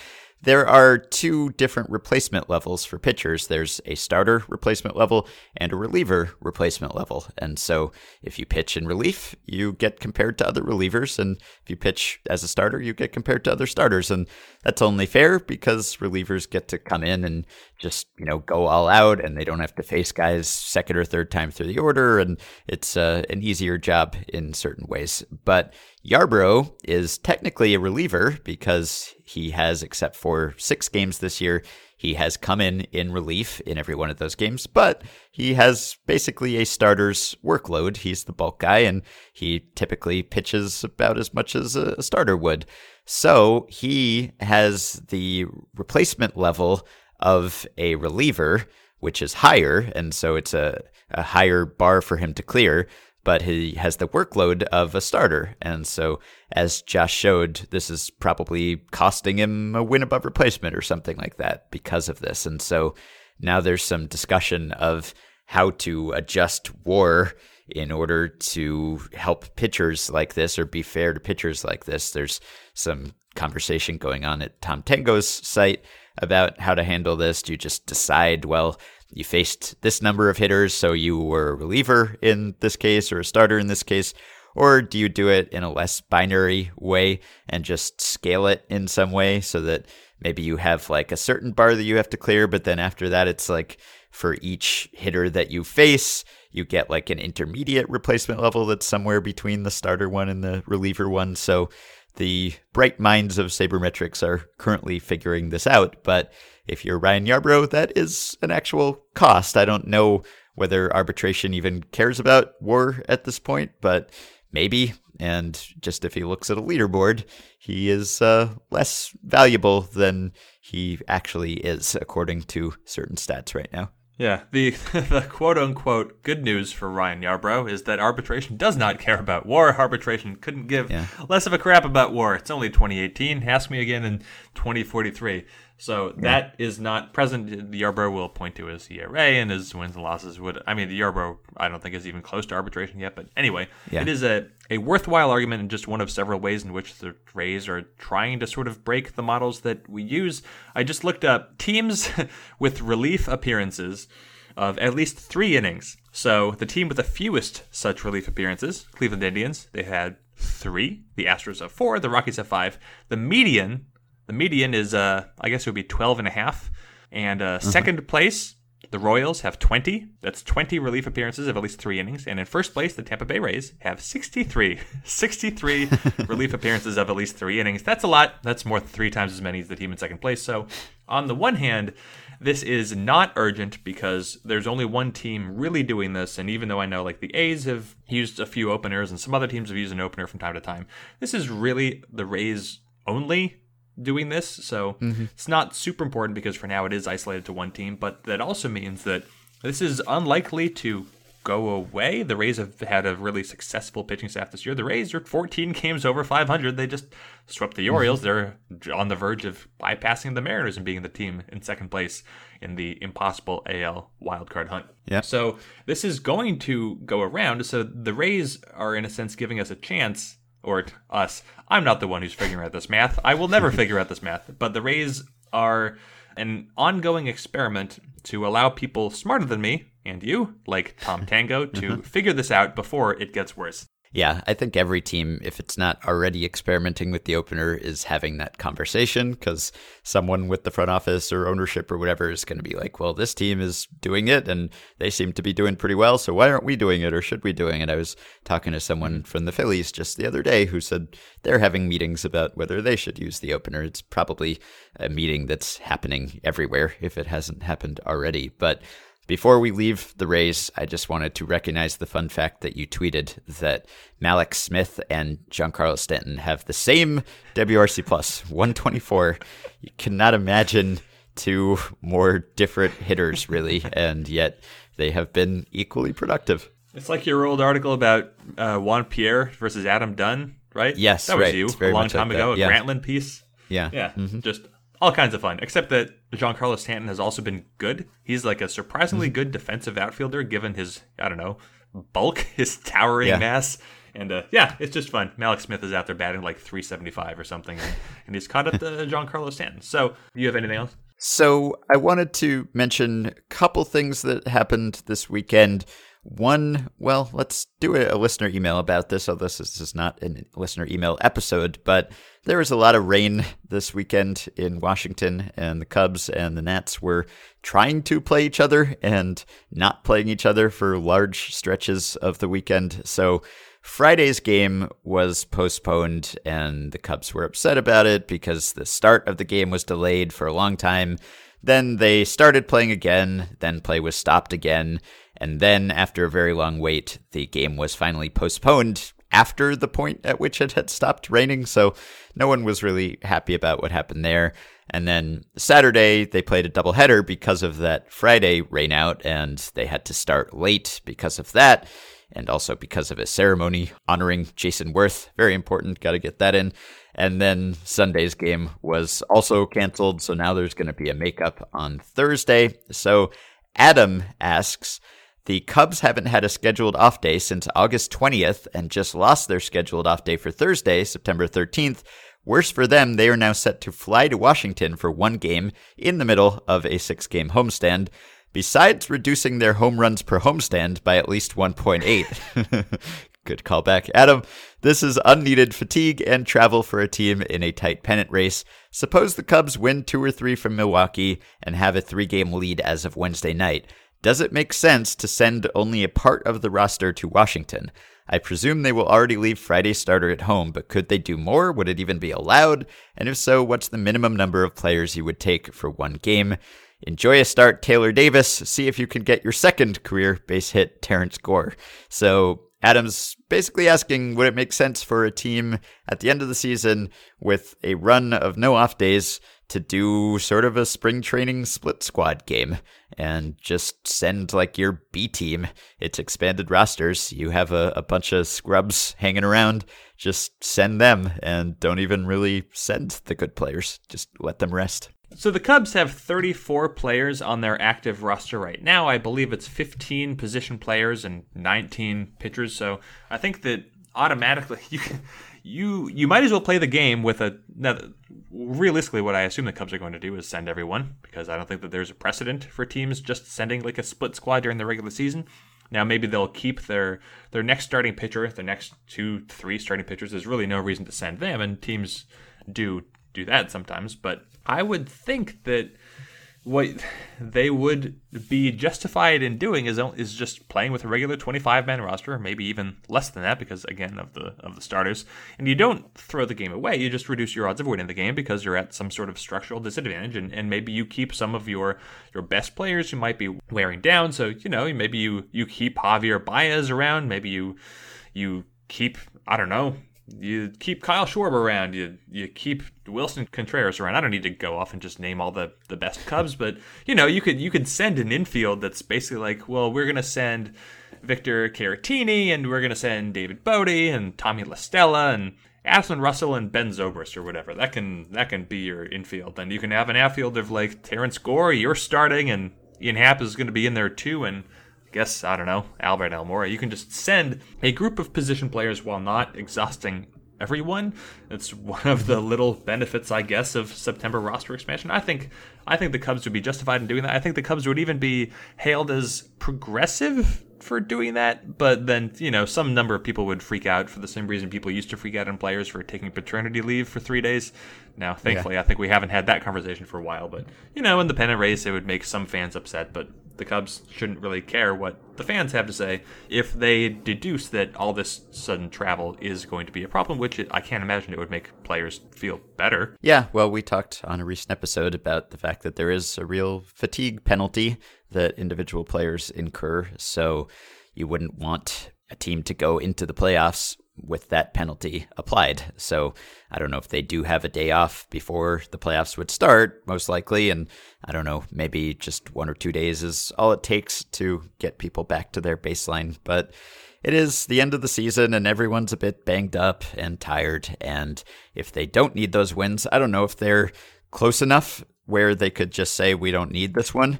there are two different replacement levels for pitchers. There's a starter replacement level and a reliever replacement level. And so if you pitch in relief, you get compared to other relievers. And if you pitch as a starter, you get compared to other starters. And that's only fair because relievers get to come in and just, you know, go all out and they don't have to face guys second or third time through the order. And it's uh, an easier job in certain ways. But Yarbrough is technically a reliever because he has, except for six games this year, he has come in in relief in every one of those games, but he has basically a starter's workload. He's the bulk guy, and he typically pitches about as much as a starter would. So he has the replacement level of a reliever, which is higher, and so it's a, a higher bar for him to clear but he has the workload of a starter. And so, as Josh showed, this is probably costing him a win above replacement or something like that because of this. And so now there's some discussion of how to adjust war in order to help pitchers like this or be fair to pitchers like this. There's some conversation going on at Tom Tango's site about how to handle this. Do you just decide, well, you faced this number of hitters, so you were a reliever in this case or a starter in this case? Or do you do it in a less binary way and just scale it in some way so that maybe you have like a certain bar that you have to clear, but then after that, it's like for each hitter that you face, you get like an intermediate replacement level that's somewhere between the starter one and the reliever one. So the bright minds of sabermetrics are currently figuring this out, but if you're Ryan Yarbrough, that is an actual cost. I don't know whether arbitration even cares about war at this point, but maybe. And just if he looks at a leaderboard, he is uh, less valuable than he actually is, according to certain stats right now. Yeah, the <laughs> the quote unquote good news for Ryan Yarbrough is that arbitration does not care about war. Arbitration couldn't give Yeah. less of a crap about war. It's only 2018. Ask me again in 2043. So that is not present. The Yarbrough will point to his ERA and his wins and losses would. I mean, the Yarbrough I don't think is even close to arbitration yet. But anyway, Yeah. it is a a worthwhile argument and just one of several ways in which the Rays are trying to sort of break the models that we use. I just looked up teams <laughs> with relief appearances of at least three innings. So the team with the fewest such relief appearances, Cleveland Indians, they had three. The Astros have four. The Rockies have five. The median, the median is, uh, I guess it would be 12 and a half. And uh, second place, the Royals have 20. That's 20 relief appearances of at least three innings. And in first place, the Tampa Bay Rays have 63. <laughs> 63 <laughs> relief appearances of at least three innings. That's a lot. That's more than three times as many as the team in second place. So, on the one hand, this is not urgent because there's only one team really doing this. And even though I know like the A's have used a few openers and some other teams have used an opener from time to time, this is really the Rays only doing this. So mm-hmm. it's not super important because for now it is isolated to one team, but that also means that this is unlikely to go away. The Rays have had a really successful pitching staff this year. The Rays are 14 <laughs> games over 500. They just swept the Orioles. Mm-hmm. They're on the verge of bypassing the Mariners and being the team in second place in the impossible AL wildcard hunt. Yeah. So this is going to go around. So the Rays are in a sense giving us a chance or us. I'm not the one who's figuring out this math. I will never <laughs> figure out this math. But the Rays are an ongoing experiment to allow people smarter than me and you, like Tom Tango, to <laughs> figure this out before it gets worse. Yeah, I think every team, if it's not already experimenting with the opener, is having that conversation because someone with the front office or ownership or whatever is going to be like, well, this team is doing it and they seem to be doing pretty well. So why aren't we doing it or should we doing it? I was talking to someone mm-hmm. from the Phillies just the other day who said they're having meetings about whether they should use the opener. It's probably a meeting that's happening everywhere if it hasn't happened already. But before we leave the Rays, I just wanted to recognize the fun fact that you tweeted that Mallex Smith and Giancarlo Stanton have the same WRC plus 124. You cannot imagine two more different hitters, really, and yet they have been equally productive. It's like your old article about uh, Juan Pierre versus Adam Dunn, right? Yes, that was right. you a long like time that, ago. A yeah. Grantland piece. Yeah. Yeah, just all kinds of fun. Except that Giancarlo Stanton has also been good. He's like a surprisingly Mm-hmm. good defensive outfielder, given his I don't know bulk, <laughs> his towering Yeah. mass. And uh, yeah, it's just fun. Mallex Smith is out there batting like 375 or something, and, and he's caught up to <laughs> Giancarlo Stanton. So, you have anything else? So I wanted to mention a couple things that happened this weekend. One, well, let's do a, listener email about this. Although this is, this is not a listener email episode, but there was a lot of rain this weekend in Washington, and the Cubs and the Nats were trying to play each other and not playing each other for large stretches of the weekend. So Friday's game was postponed, and the Cubs were upset about it because the start of the game was delayed for a long time. Then they started playing again, then play was stopped again, and then after a very long wait, the game was finally postponed after the point at which it had stopped raining. So no one was really happy about what happened there. And then Saturday, they played a doubleheader because of that Friday rainout, and they had to start late because of that and also because of a ceremony honoring Jayson Werth. Very important, got to get that in. And then Sunday's game was also canceled, so now there's going to be a makeup on Thursday. So Adam asks, the Cubs haven't had a scheduled off day since August 20th and just lost their scheduled off day for Thursday, September 13th. Worse for them, they are now set to fly to Washington for one game in the middle of a six game homestand. Besides reducing their home runs per homestand by at least 1.8. <laughs> Good callback, Adam. This is unneeded fatigue and travel for a team in a tight pennant race. Suppose the Cubs win two or three from Milwaukee and have a three game lead as of Wednesday night. Does it make sense to send only a part of the roster to Washington? I presume they will already leave Friday's starter at home, but could they do more? Would it even be allowed? And if so, what's the minimum number of players you would take for one game? Enjoy a start, Taylor Davis. See if you can get your second career base hit, Terrence Gore. So Adams basically asking would it make sense for a team at the end of the season with a run of no off days to do sort of a spring training split squad game and just send like your B team. It's expanded rosters. You have a, a bunch of scrubs hanging around. Just send them and don't even really send the good players. Just let them rest. So the Cubs have 34 players on their active roster right now. I believe it's 15 position players and 19 pitchers. So I think that automatically <laughs> you you you might as well play the game with a realistically what I assume the Cubs are going to do is send everyone because I don't think that there's a precedent for teams just sending like a split squad during the regular season. Now maybe they'll keep their their next starting pitcher, their next two, three starting pitchers. There's really no reason to send them, and teams do do that sometimes. But I would think that what they would be justified in doing is is just playing with a regular 25 man roster, maybe even less than that because again of the of the starters. And you don't throw the game away; you just reduce your odds of winning the game because you're at some sort of structural disadvantage, and, and maybe you keep some of your your best players who might be wearing down. So you know maybe you you keep Javier Baez around, maybe you you keep I don't know you keep Kyle Schwarber around. You you keep Willson Contreras around. I don't need to go off and just name all the, the best Cubs, but you know you could you could send an infield that's basically like, well, we're gonna send Victor Caratini and we're gonna send David Bote and Tommy La Stella and Addison Russell and Ben Zobrist or whatever. That can that can be your infield. And you can have an outfield of like Terrence Gore, you're starting, and Ian Happ is going to be in there too, and guess, I don't know, Albert Almora, You can just send a group of position players while not exhausting everyone. It's one of the little benefits, I guess, of September roster expansion. I think I think the Cubs would be justified in doing that. I think the Cubs would even be hailed as progressive for doing that, but then, you know, some number of people would freak out for the same reason people used to freak out on players for taking paternity leave for three days. Now, thankfully, yeah. I think we haven't had that conversation for a while, but, you know, in the pennant race, it would make some fans upset, but the Cubs shouldn't really care what the fans have to say if they deduce that all this sudden travel is going to be a problem, which I can't imagine it would make players feel better. Yeah, well, we talked on a recent episode about the fact that there is a real fatigue penalty that individual players incur. So you wouldn't want a team to go into the playoffs with that penalty applied. So I don't know if they do have a day off before the playoffs would start, most likely. And I don't know, maybe just one or two days is all it takes to get people back to their baseline. But it is the end of the season and everyone's a bit banged up and tired. And if they don't need those wins, I don't know if they're close enough where they could just say, we don't need this one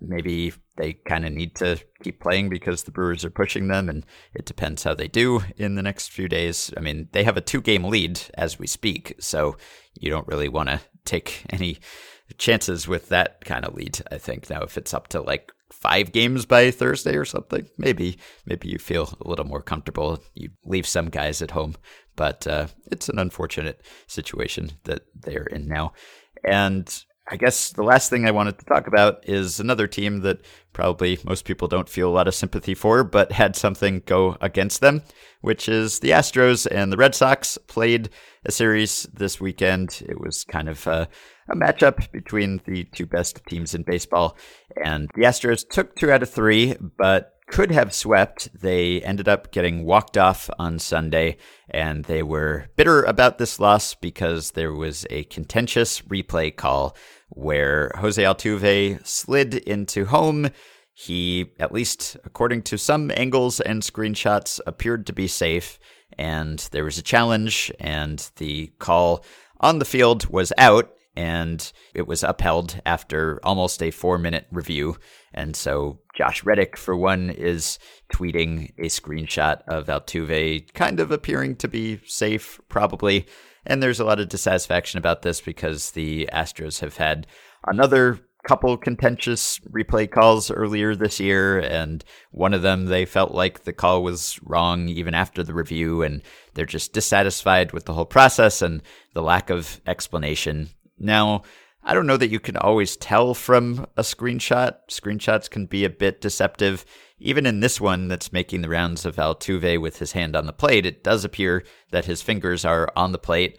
maybe they kind of need to keep playing because the Brewers are pushing them, and it depends how they do in the next few days. I mean, they have a two game lead as we speak, so you don't really want to take any chances with that kind of lead, I think. Now, if it's up to like five games by Thursday or something, maybe maybe you feel a little more comfortable. You leave some guys at home, but uh, it's an unfortunate situation that they're in now. And I guess the last thing I wanted to talk about is another team that probably most people don't feel a lot of sympathy for, but had something go against them, which is the Astros and the Red Sox played a series this weekend. It was kind of a, a matchup between the two best teams in baseball, and the Astros took two out of three, but could have swept. They ended up getting walked off on Sunday, and they were bitter about this loss because there was a contentious replay call where Jose Altuve slid into home. He, at least according to some angles and screenshots, appeared to be safe, and there was a challenge, and the call on the field was out, and it was upheld after almost a four minute review. And so Josh Reddick, for one, is tweeting a screenshot of Altuve kind of appearing to be safe, probably. And there's a lot of dissatisfaction about this because the Astros have had another couple contentious replay calls earlier this year, and one of them they felt like the call was wrong even after the review, and they're just dissatisfied with the whole process and the lack of explanation. Now, I don't know that you can always tell from a screenshot. Screenshots can be a bit deceptive. Even in this one that's making the rounds of Altuve with his hand on the plate, it does appear that his fingers are on the plate.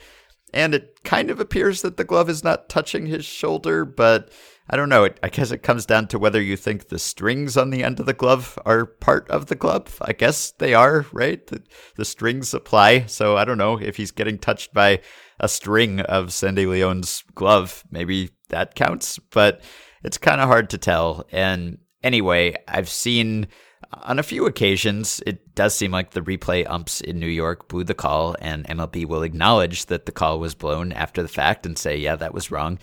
And it kind of appears that the glove is not touching his shoulder, but I don't know. I guess it comes down to whether you think the strings on the end of the glove are part of the glove. I guess they are, right? The, the strings apply. So I don't know if he's getting touched by a string of Sandy Leon's glove. Maybe that counts, but it's kind of hard to tell. And anyway, I've seen uh, on a few occasions, it does seem like the replay umps in New York blew the call, and MLB will acknowledge that the call was blown after the fact and say, yeah, that was wrong.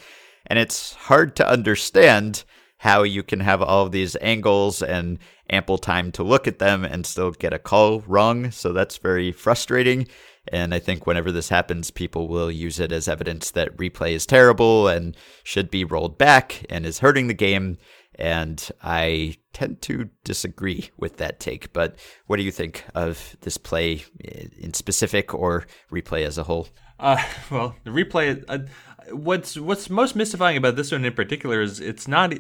And it's hard to understand how you can have all of these angles and ample time to look at them and still get a call wrong. So that's very frustrating. And I think whenever this happens, people will use it as evidence that replay is terrible and should be rolled back and is hurting the game. And I tend to disagree with that take. But what do you think of this play in specific or replay as a whole? Uh, <laughs> well, the replay. Uh, what's what's most mystifying about this one in particular is it's not.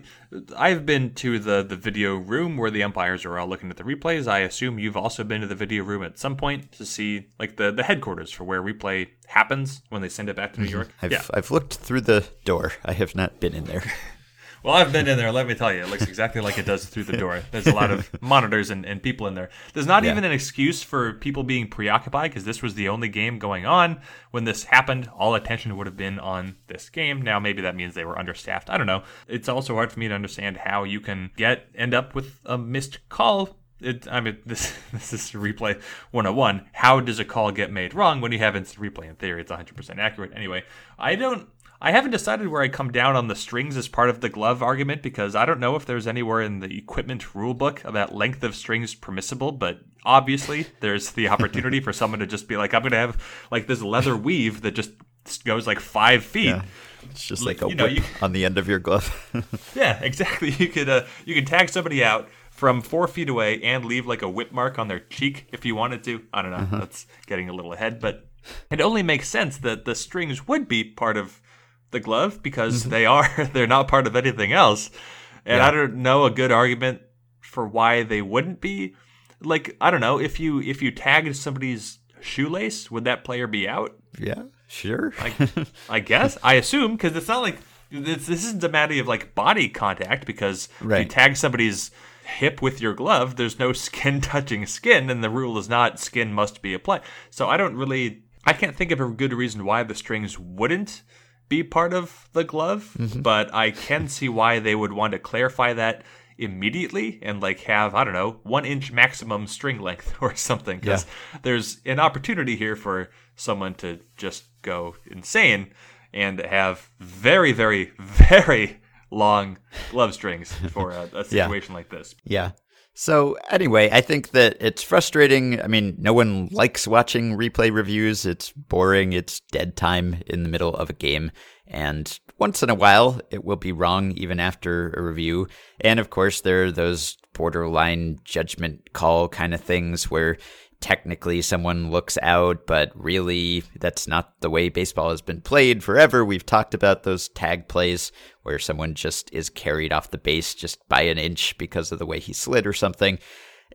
I've been to the the video room where the umpires are all looking at the replays. I assume you've also been to the video room at some point to see like the the headquarters for where replay happens when they send it back to New mm-hmm. York. I've yeah. I've looked through the door. I have not been in there. <laughs> Well, I've been in there. Let me tell you, it looks exactly like it does through the door. There's a lot of <laughs> monitors and, and people in there. There's not yeah. even an excuse for people being preoccupied because this was the only game going on when this happened. All attention would have been on this game. Now, maybe that means they were understaffed. I don't know. It's also hard for me to understand how you can get end up with a missed call it, I mean, <laughs> this this is replay 101. How does a call get made wrong when you have instant replay? In theory, it's 100% accurate. Anyway, I don't I haven't decided where I come down on the strings as part of the glove argument because I don't know if there's anywhere in the equipment rulebook about length of strings permissible, but obviously there's the opportunity for someone to just be like, I'm going to have like this leather weave that just goes like five feet. Yeah. It's just like a you know, whip you, <laughs> on the end of your glove. <laughs> yeah, exactly. You could uh, you could tag somebody out from four feet away and leave like a whip mark on their cheek if you wanted to. I don't know. Uh-huh. That's getting a little ahead, but it only makes sense that the strings would be part of the glove because mm-hmm. they are <laughs> they're not part of anything else. And yeah. I don't know a good argument for why they wouldn't be. Like I don't know if you if you tagged somebody's shoelace, would that player be out? Yeah, sure. I, <laughs> I guess I assume because it's not like this, this isn't a matter of like body contact because right. you tag somebody's hip with your glove, there's no <laughs> skin touching skin, and the rule is not skin must be applied. So I don't really, I can't think of a good reason why the strings wouldn't be part of the glove, mm-hmm. but I can see why they would want to clarify that immediately and like have I don't know one inch maximum string length <laughs> or something because yeah. there's an opportunity here for someone to just go insane and have very very <laughs> very long glove strings for a, a situation yeah. like this. Yeah. So, anyway, I think that it's frustrating. I mean, no one likes watching replay reviews. It's boring. It's dead time in the middle of a game. And once in a while, it will be wrong even after a review. And of course, there are those borderline judgment call kind of things where technically someone looks out, but really that's not the way baseball has been played forever. We've talked about those tag plays where someone just is carried off the base just by an inch because of the way he slid or something.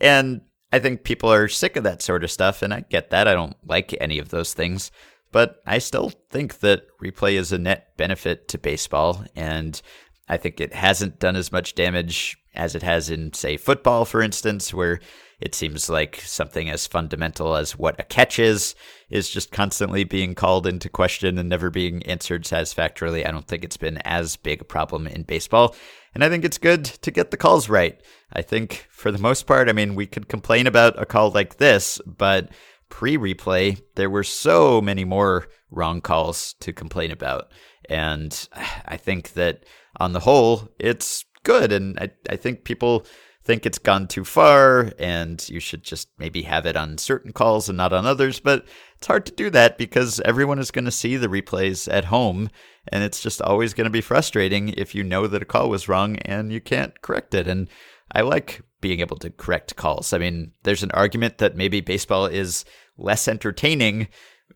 And I think people are sick of that sort of stuff, and I get that. I don't like any of those things. But I still think that replay is a net benefit to baseball, and I think it hasn't done as much damage as it has in, say, football, for instance, where it seems like something as fundamental as what a catch is is just constantly being called into question and never being answered satisfactorily. I don't think it's been as big a problem in baseball. And I think it's good to get the calls right. I think for the most part, I mean, we could complain about a call like this, but pre replay, there were so many more wrong calls to complain about. And I think that on the whole, it's good. And I, I think people think it's gone too far and you should just maybe have it on certain calls and not on others. But it's hard to do that because everyone is going to see the replays at home. And it's just always going to be frustrating if you know that a call was wrong and you can't correct it. And I like being able to correct calls. I mean, there's an argument that maybe baseball is less entertaining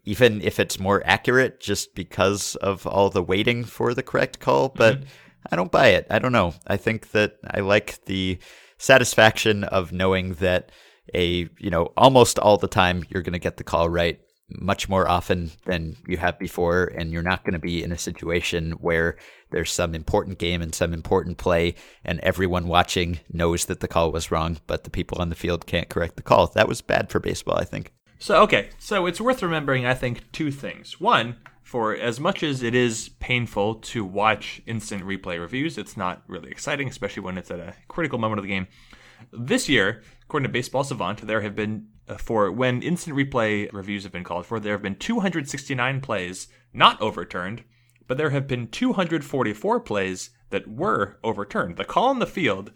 even if it's more accurate just because of all the waiting for the correct call. But mm-hmm. I don't buy it. I don't know. I think that I like the satisfaction of knowing that a, you know, almost all the time you're going to get the call right. much more often than you have before, and you're not going to be in a situation where there's some important game and some important play, and everyone watching knows that the call was wrong, but the people on the field can't correct the call. That was bad for baseball, I think. So, okay, so it's worth remembering, I think, two things. One, for as much as it is painful to watch instant replay reviews, it's not really exciting, especially when it's at a critical moment of the game. This year, according to Baseball Savant, there have been, uh, for when instant replay reviews have been called for, there have been 269 plays not overturned, but there have been 244 plays that were overturned. The call on the field,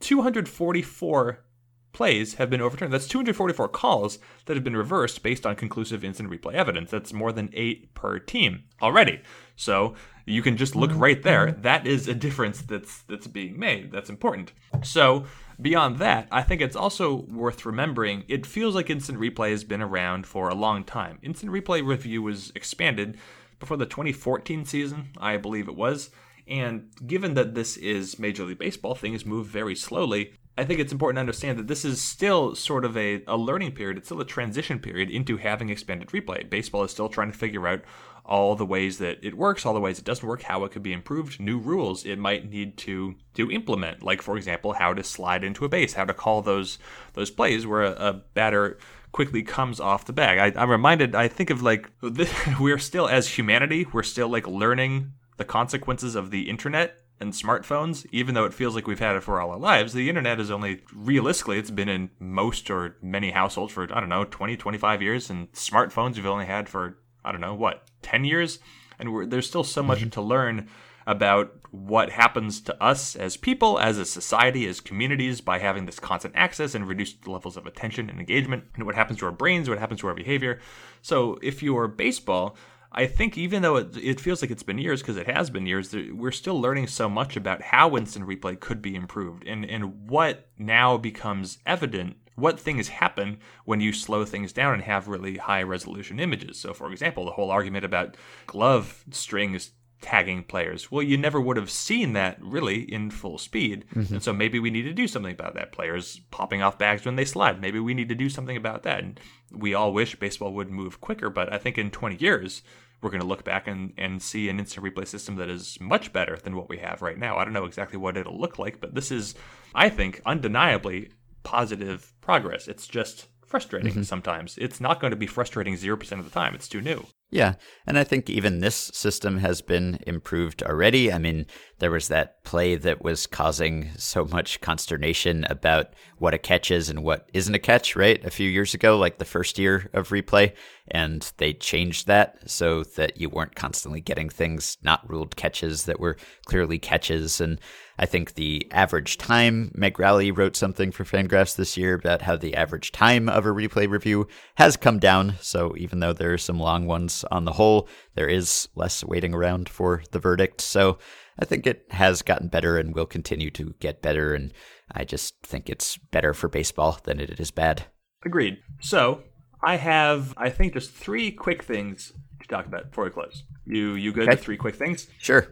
244 plays have been overturned. That's 244 calls that have been reversed based on conclusive instant replay evidence. That's more than eight per team already. So you can just look right there. Mm-hmm. That is a difference that's that's being made. That's important. So beyond that, I think it's also worth remembering. It feels like instant replay has been around for a long time. Instant replay review was expanded before the 2014 season, I believe it was. And given that this is Major League Baseball, things move very slowly. I think it's important to understand that this is still sort of a, a learning period. It's still a transition period into having expanded replay. Baseball is still trying to figure out all the ways that it works, all the ways it doesn't work, how it could be improved, new rules it might need to to implement, like for example, how to slide into a base, how to call those those plays where a, a batter quickly comes off the bag. I, am reminded. I think of like this, <laughs> we're still as humanity, we're still like learning the consequences of the internet and smartphones, even though it feels like we've had it for all our lives, the internet is only realistically, it's been in most or many households for, I don't know, 20, 25 years. And smartphones we've only had for, I don't know, what, 10 years? And there's still so much mm-hmm. to learn about what happens to us as people, as a society, as communities by having this constant access and reduced levels of attention and engagement, and what happens to our brains, what happens to our behavior. So if you're baseball, I think even though it, it feels like it's been years, because it has been years, we're still learning so much about how instant replay could be improved and, and what now becomes evident. What things happen when you slow things down and have really high resolution images? So, for example, the whole argument about glove strings tagging players. Well, you never would have seen that really in full speed. Mm-hmm. And so maybe we need to do something about that. Players popping off bags when they slide. Maybe we need to do something about that. And we all wish baseball would move quicker, but I think in 20 years, we're going to look back and, and see an instant replay system that is much better than what we have right now. I don't know exactly what it'll look like, but this is, I think, undeniably positive progress. It's just frustrating mm-hmm. sometimes. It's not going to be frustrating 0% of the time. It's too new. Yeah. And I think even this system has been improved already. I mean, there was that play that was causing so much consternation about what a catch is and what isn't a catch, right? A few years ago, like the first year of replay. And they changed that so that you weren't constantly getting things not ruled catches that were clearly catches. And I think the average time, Meg Rowley wrote something for Fangraphs this year about how the average time of a replay review has come down. So even though there are some long ones on the whole, there is less waiting around for the verdict. So I think it has gotten better and will continue to get better. And I just think it's better for baseball than it is bad. Agreed. So I have, I think, just three quick things to talk about before we close. You, you good okay. with three quick things? Sure.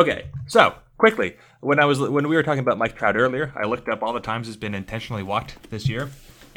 Okay. So quickly, when I was when we were talking about Mike Trout earlier, I looked up all the times he's been intentionally walked this year,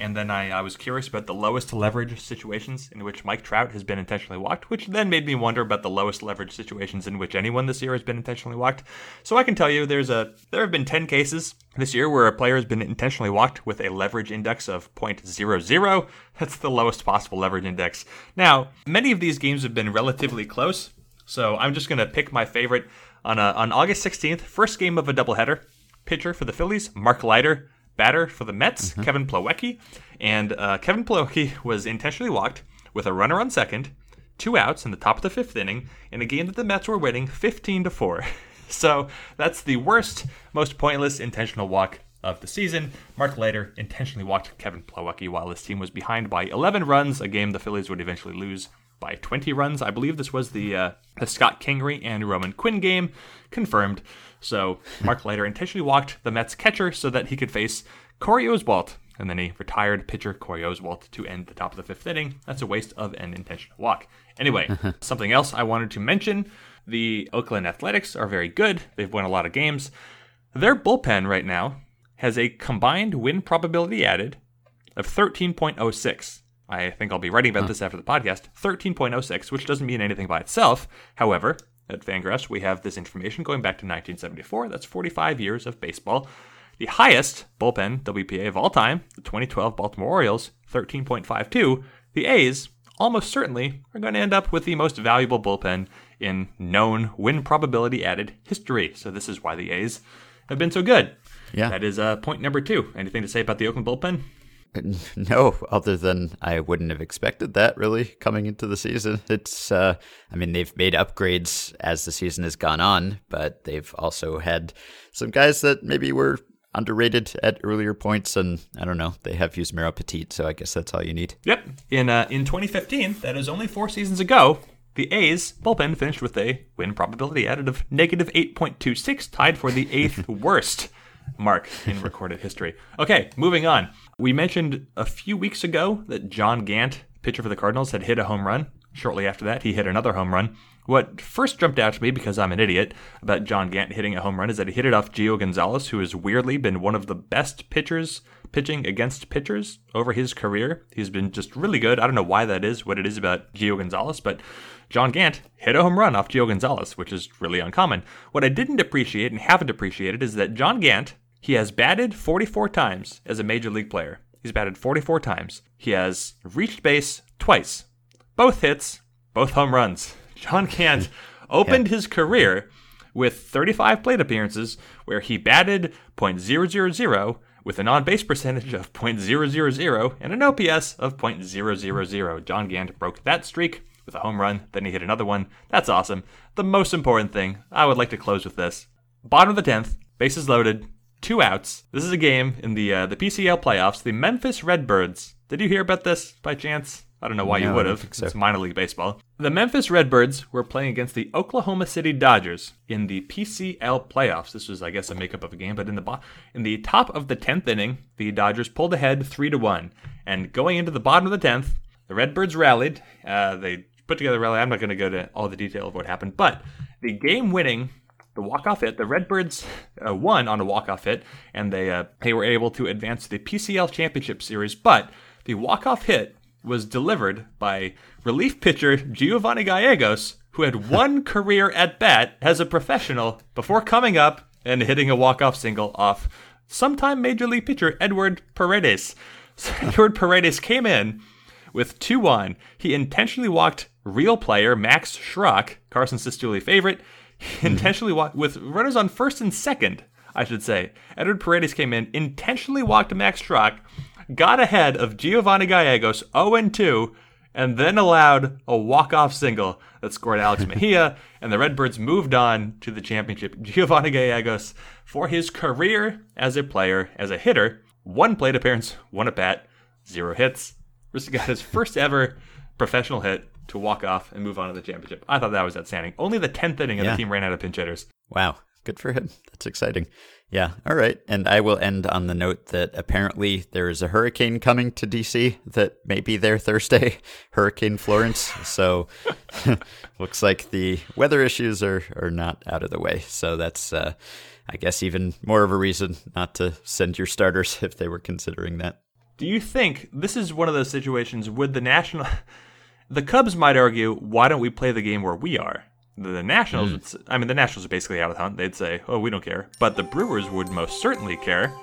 and then I, I was curious about the lowest leverage situations in which Mike Trout has been intentionally walked, which then made me wonder about the lowest leverage situations in which anyone this year has been intentionally walked. So I can tell you, there's a there have been ten cases this year where a player has been intentionally walked with a leverage index of 0.00. That's the lowest possible leverage index. Now, many of these games have been relatively close, so I'm just gonna pick my favorite on, a, on August 16th, first game of a doubleheader. Pitcher for the Phillies, Mark Leiter. Batter for the Mets, mm-hmm. Kevin Plawecki. And uh, Kevin Plawecki was intentionally walked with a runner on second, two outs in the top of the fifth inning, in a game that the Mets were winning 15 to 4. <laughs> so that's the worst, most pointless intentional walk of the season. Mark Leiter intentionally walked Kevin Plawecki while his team was behind by 11 runs, a game the Phillies would eventually lose by 20 runs. I believe this was the uh, the Scott Kingery and Roman Quinn game, confirmed. So Mark Leiter intentionally walked the Mets catcher so that he could face Corey Oswalt, and then he retired pitcher Corey Oswalt to end the top of the fifth inning. That's a waste of an intentional walk. Anyway, <laughs> something else I wanted to mention: the Oakland Athletics are very good. They've won a lot of games. Their bullpen right now has a combined win probability added of 13.06. I think I'll be writing about this after the podcast. 13.06, which doesn't mean anything by itself. However, at Fangraphs, we have this information going back to 1974. That's 45 years of baseball. The highest bullpen WPA of all time, the 2012 Baltimore Orioles, 13.52. The A's almost certainly are going to end up with the most valuable bullpen in known win probability added history. So this is why the A's have been so good. Yeah. That is uh, point number two. Anything to say about the Oakland bullpen? <laughs> No, other than I wouldn't have expected that really coming into the season. It's, uh, I mean, they've made upgrades as the season has gone on, but they've also had some guys that maybe were underrated at earlier points, and I don't know, they have used Mero Petit, so I guess that's all you need. Yep. In uh, in 2015, that is only four seasons ago, the A's bullpen finished with a win probability added of negative 8.26, tied for the eighth <laughs> worst mark in <laughs> recorded history. Okay, moving on. We mentioned a few weeks ago that John Gant, pitcher for the Cardinals, had hit a home run. Shortly after that, he hit another home run. What first jumped out to me, because I'm an idiot, about John Gant hitting a home run is that he hit it off Gio Gonzalez, who has weirdly been one of the best pitchers pitching against pitchers over his career. He's been just really good. I don't know why that is, what it is about Gio Gonzalez, but John Gant hit a home run off Gio Gonzalez, which is really uncommon. What I didn't appreciate and haven't appreciated is that John Gant, he has batted 44 times as a major league player. He's batted 44 times. He has reached base twice. Both hits, both home runs. <laughs> John Gant <laughs> opened his career with 35 plate appearances where he batted .000 with an on-base percentage of .000 and an OPS of .000. John Gant broke that streak with a home run, then he hit another one. That's awesome. The most important thing, I would like to close with this. Bottom of the 10th, bases loaded, two outs. This is a game in the uh, the PCL playoffs. The Memphis Redbirds. Did you hear about this by chance? I don't know why No, you would have. so. It's minor league baseball. The Memphis Redbirds were playing against the Oklahoma City Dodgers in the PCL playoffs. This was, I guess, a makeup of a game, but in the bo- in the top of the tenth inning, the Dodgers pulled ahead three to one. And going into the bottom of the tenth, the Redbirds rallied. Uh, they put together a rally. I'm not going to go to all the detail of what happened, but the game-winning the walk-off hit. The Redbirds uh, won on a walk-off hit, and they uh, they were able to advance to the PCL Championship Series. But the walk-off hit was delivered by relief pitcher Giovanni Gallegos, who had <laughs> one career at bat as a professional before coming up and hitting a walk-off single off sometime major league pitcher Edward Paredes. So <laughs> Edward Paredes came in with 2 1. He intentionally walked real player Max Schrock, Carson Cistulli favorite. He mm-hmm. intentionally walked with runners on first and second, I should say. Edward Paredes came in, intentionally walked Max Schrock, got ahead of Giovanni Gallegos 0 2, and then allowed a walk-off single that scored Alex <laughs> Mejia, and the Redbirds moved on to the championship. <laughs> Giovanni Gallegos, for his career as a player, as a hitter, one plate appearance, one at bat, zero hits. Rissa got his first ever professional hit to walk off and move on to the championship. I thought that was outstanding. Only the 10th inning and Yeah. the team ran out of pinch hitters. Wow, good for him. <laughs> That's exciting. Yeah, all right. And I will end on the note that apparently there is a hurricane coming to DC that may be there Thursday, <laughs> Hurricane Florence. So <laughs> looks like the weather issues are, are not out of the way. So that's, uh, I guess, even more of a reason not to send your starters if they were considering that. Do you think this is one of those situations with the national? The Cubs might argue, why don't we play the game where we are? The, Nationals, Hmm. would I mean, the Nationals are basically out of the hunt. They'd say, oh, we don't care. But the Brewers would most certainly care.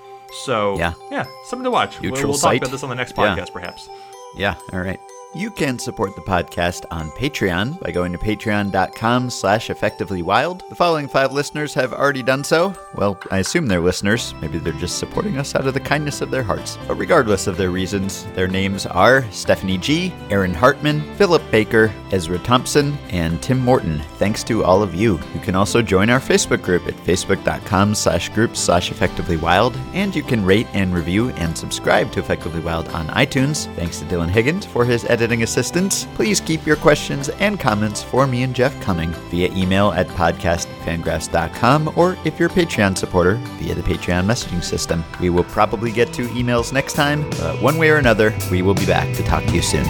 So, Yeah. yeah, something to watch. We'll, we'll talk about this on the next Yeah. podcast, perhaps. Yeah, all right. You can support the podcast on Patreon by going to patreon.com slash effectivelywild. The following five listeners have already done so. Well, I assume they're listeners. Maybe they're just supporting us out of the kindness of their hearts. But regardless of their reasons, their names are Stephanie G., Aaron Hartman, Philip Baker, Ezra Thompson, and Tim Morton. Thanks to all of you. You can also join our Facebook group at facebook.com slash groups slash effectivelywild, and you can rate and review and subscribe to Effectively Wild on iTunes. Thanks to Dylan Higgins for his editing assistance. Please keep your questions and comments for me and Jeff coming via email at podcast@fangraphs.com or if you're a Patreon supporter via the Patreon messaging system. We will probably get to emails next time, but one way or another, we will be back to talk to you soon.